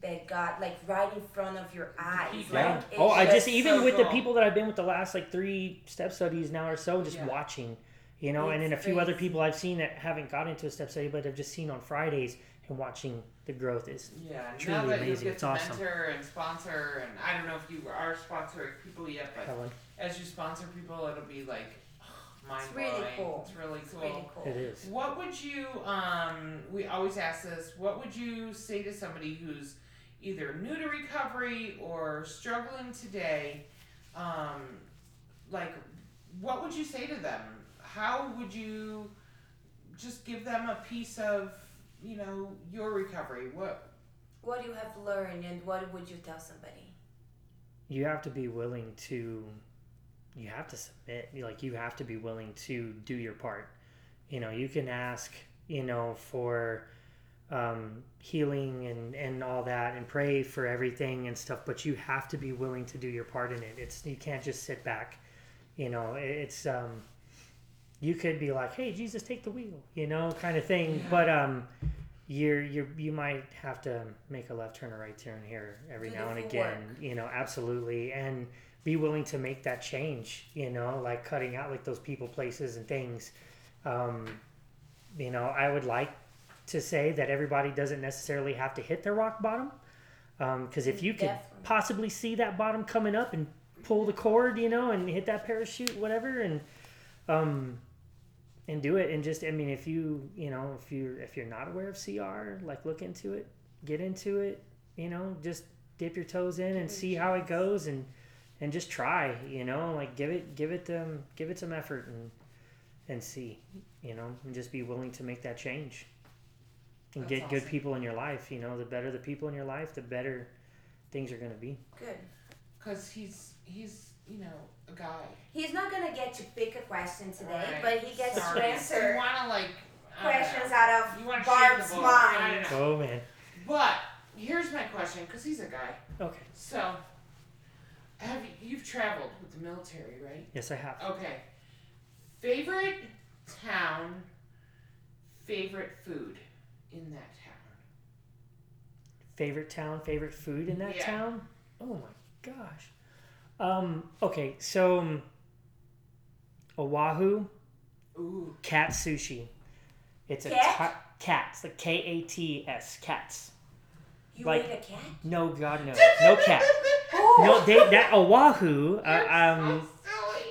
that God, like right in front of your eyes. people. Like, Yeah. Oh, I just so even with the people that I've been with the last like three step studies now or so, just Yeah. watching, you know, and then a few other people I've seen that haven't got into a step study but have just seen on Fridays and watching the growth is Yeah, Truly now that amazing. you get It's to awesome. mentor and sponsor, and I don't know if you are sponsoring people yet, but Helen. as you sponsor people, it'll be like mind It's really blowing. cool. It's really It's cool. really cool. It is. What would you, um, we always ask this, what would you say to somebody who's either new to recovery or struggling today? Um, like, what would you say to them? how would you just give them a piece of you know your recovery? What? What you have learned and what would you tell somebody? you have to be willing to you have to submit like you have to be willing to do your part you know you can ask you know for um, healing and and all that and pray for everything and stuff but you have to be willing to do your part in it it's you can't just sit back you know it's um you could be like hey jesus take the wheel you know kind of thing Yeah. but um you're you you might have to make a left turn or right turn here every Do now and again work. you know absolutely and be willing to make that change you know like cutting out like those people places and things um you know i would like to say that everybody doesn't necessarily have to hit their rock bottom because if you could Definitely. possibly see that bottom coming up and pull the cord you know and hit that parachute whatever and um and do it and just i mean if you you know if you're if you're not aware of cr like look into it get into it you know just dip your toes in and Give it a see how it goes and and just try you know like give it give it um give it some effort and and see you know and just be willing to make that change. And That's get good people in your life you know the better the people in your life the better things are going to be. Good. Because he's he's you know a guy. He's not gonna get to pick a question today, Right. but he gets Sorry. to You answer want to like I don't questions know. out You of wanna Barb's shake the ball. I mind. don't know. oh man But here's my question, because he's a guy. okay So, have you, you've traveled with the military, right? yes i have Okay. Favorite town, favorite food in that town. favorite town, favorite food in that Yeah. town? Oh my gosh. Um, okay, so um, Oahu Ooh. cat sushi. It's a Cat? ti- cats, like K A T S, cats. You Like- ate a cat? No, God, no, no cat. No, they that Oahu. Uh, um.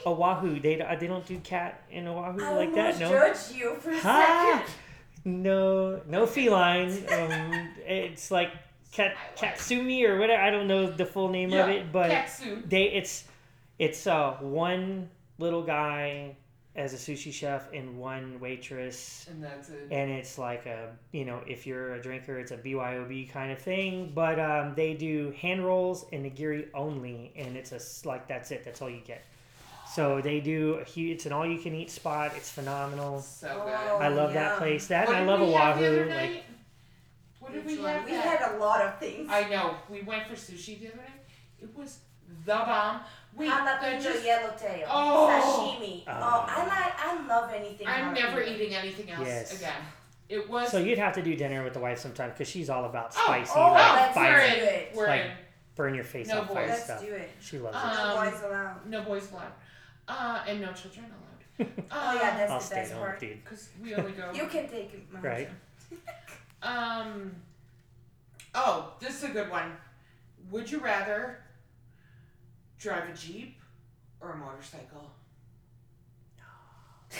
Oahu. They don't- they don't do cat in Oahu I like that. No. judged you for a Ha! second. No, no feline. Um, it's like kat, katsumi or whatever. I don't know the full name yeah, of it, but Katsu. they it's it's uh one little guy as a sushi chef and one waitress And that's it. and it's like a you know if you're a drinker it's a byob kind of thing but um, they do hand rolls and nigiri only and it's a like that's it that's all you get so they do a huge it's an all you can eat spot it's phenomenal So Oh, good. i love that place that What and i love we the other oahu like night? What did we one? have? We that- had a lot of things. I know. We went for sushi the other night. It was the bomb. We Jalapeno they're just. yellowtail. Oh. Sashimi. Oh. Oh, I like. I love anything. I'm never jalapeno. eating anything else Yes. again. It was. so you'd have to do dinner with the wife sometime because she's all about Oh, spicy oh, like let's we're do in. it. We're Like, in. burn your face No off fire boys. Let's stuff do it. she loves Um, it no boys allowed. No boys allowed. Uh, and no children allowed. Oh yeah, that's i'll the stay best home part. dude Because we only go. You can take it, Mom. Right. Um. Oh, this is a good one. Would you rather drive a jeep or a motorcycle?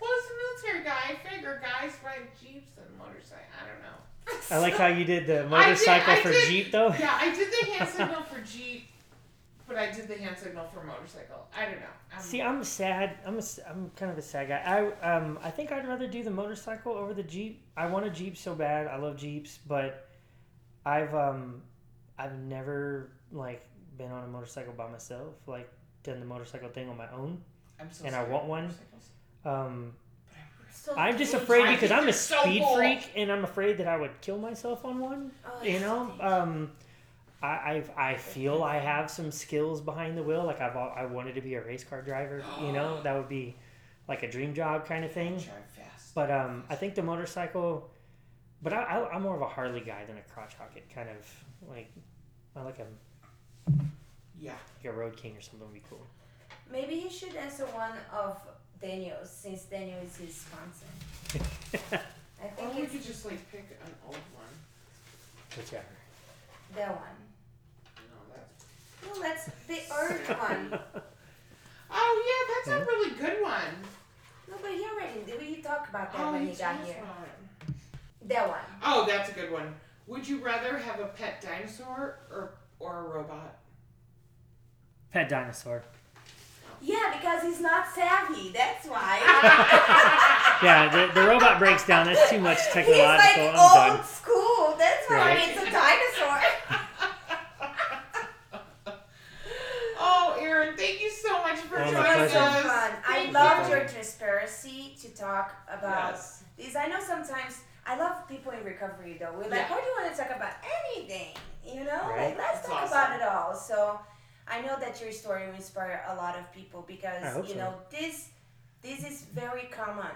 well, as a military guy, I figure guys ride jeeps and motorcycles. I don't know. i like how you did the I did- motorcycle I for did- jeep though Yeah, I did the hand signal for jeep, but I did the hand signal for motorcycle. I don't know. I'm, See, I'm sad. I'm a, I'm kind of a sad guy. I um I think I'd rather do the motorcycle over the Jeep. I want a Jeep so bad. I love Jeeps, but I've um I've never like been on a motorcycle by myself. Like done the motorcycle thing on my own. I'm so and I want one. Um, But I would- So I'm just afraid because I'm a so speed cool. freak, and I'm afraid that I would kill myself on one. Oh, You know, um, I I've, I feel I have some skills behind the wheel. Like I've I wanted to be a race car driver. You know, that would be like a dream job kind of thing. Drive fast. But um, I think the motorcycle. But I, I, I'm more of a Harley guy than a crotch rocket. Kind of like I like a yeah. like a Road King or something would be cool. Maybe he should answer one of Daniel's since Daniel is his sponsor. I Or we could just like pick an old one. Whichever. That one. No, that's. No, that's the Earth one. Oh yeah, that's Hmm? a really good one. No, but he already did. We talked about that Oh, when you he got told here. about it. That one. Oh, that's a good one. Would you rather have a pet dinosaur or or a robot? Pet dinosaur. Oh, Yeah, because he's not savvy. That's why. Yeah, the, the robot breaks down. That's too much he's technological. like I'm old done. school. That's why Right. it's a dinosaur. oh, Aron, thank you so much for Oh, my joining It was so pleasure. fun. I Thank loved you. your transparency to talk about Yes. these. I know sometimes I love people in recovery though. We're like, Yeah. how do you want to talk about anything? You know, Right. like let's That's talk awesome. about it all. So I know that your story will inspire a lot of people because I hope you so. know this this is very common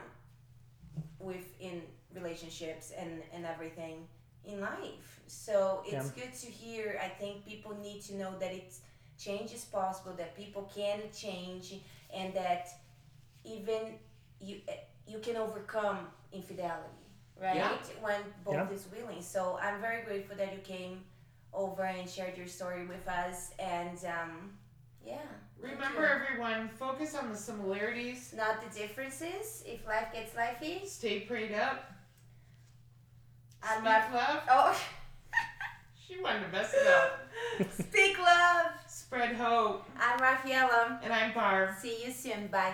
within relationships and and everything in life. So it's good to hear. I think people need to know that it's change is possible. That people can change, and that even you you can overcome infidelity, right? Yeah. When both Yeah. is willing. So I'm very grateful that you came over and shared your story with us. And um, yeah, Remember, everyone, focus on the similarities. not the differences. If life gets lifey, Stay prayed up. I'm Speak not. love. Oh, She wanted to mess it up. speak love. Spread hope. I'm Rafaela. And I'm Barb. See you soon. Bye.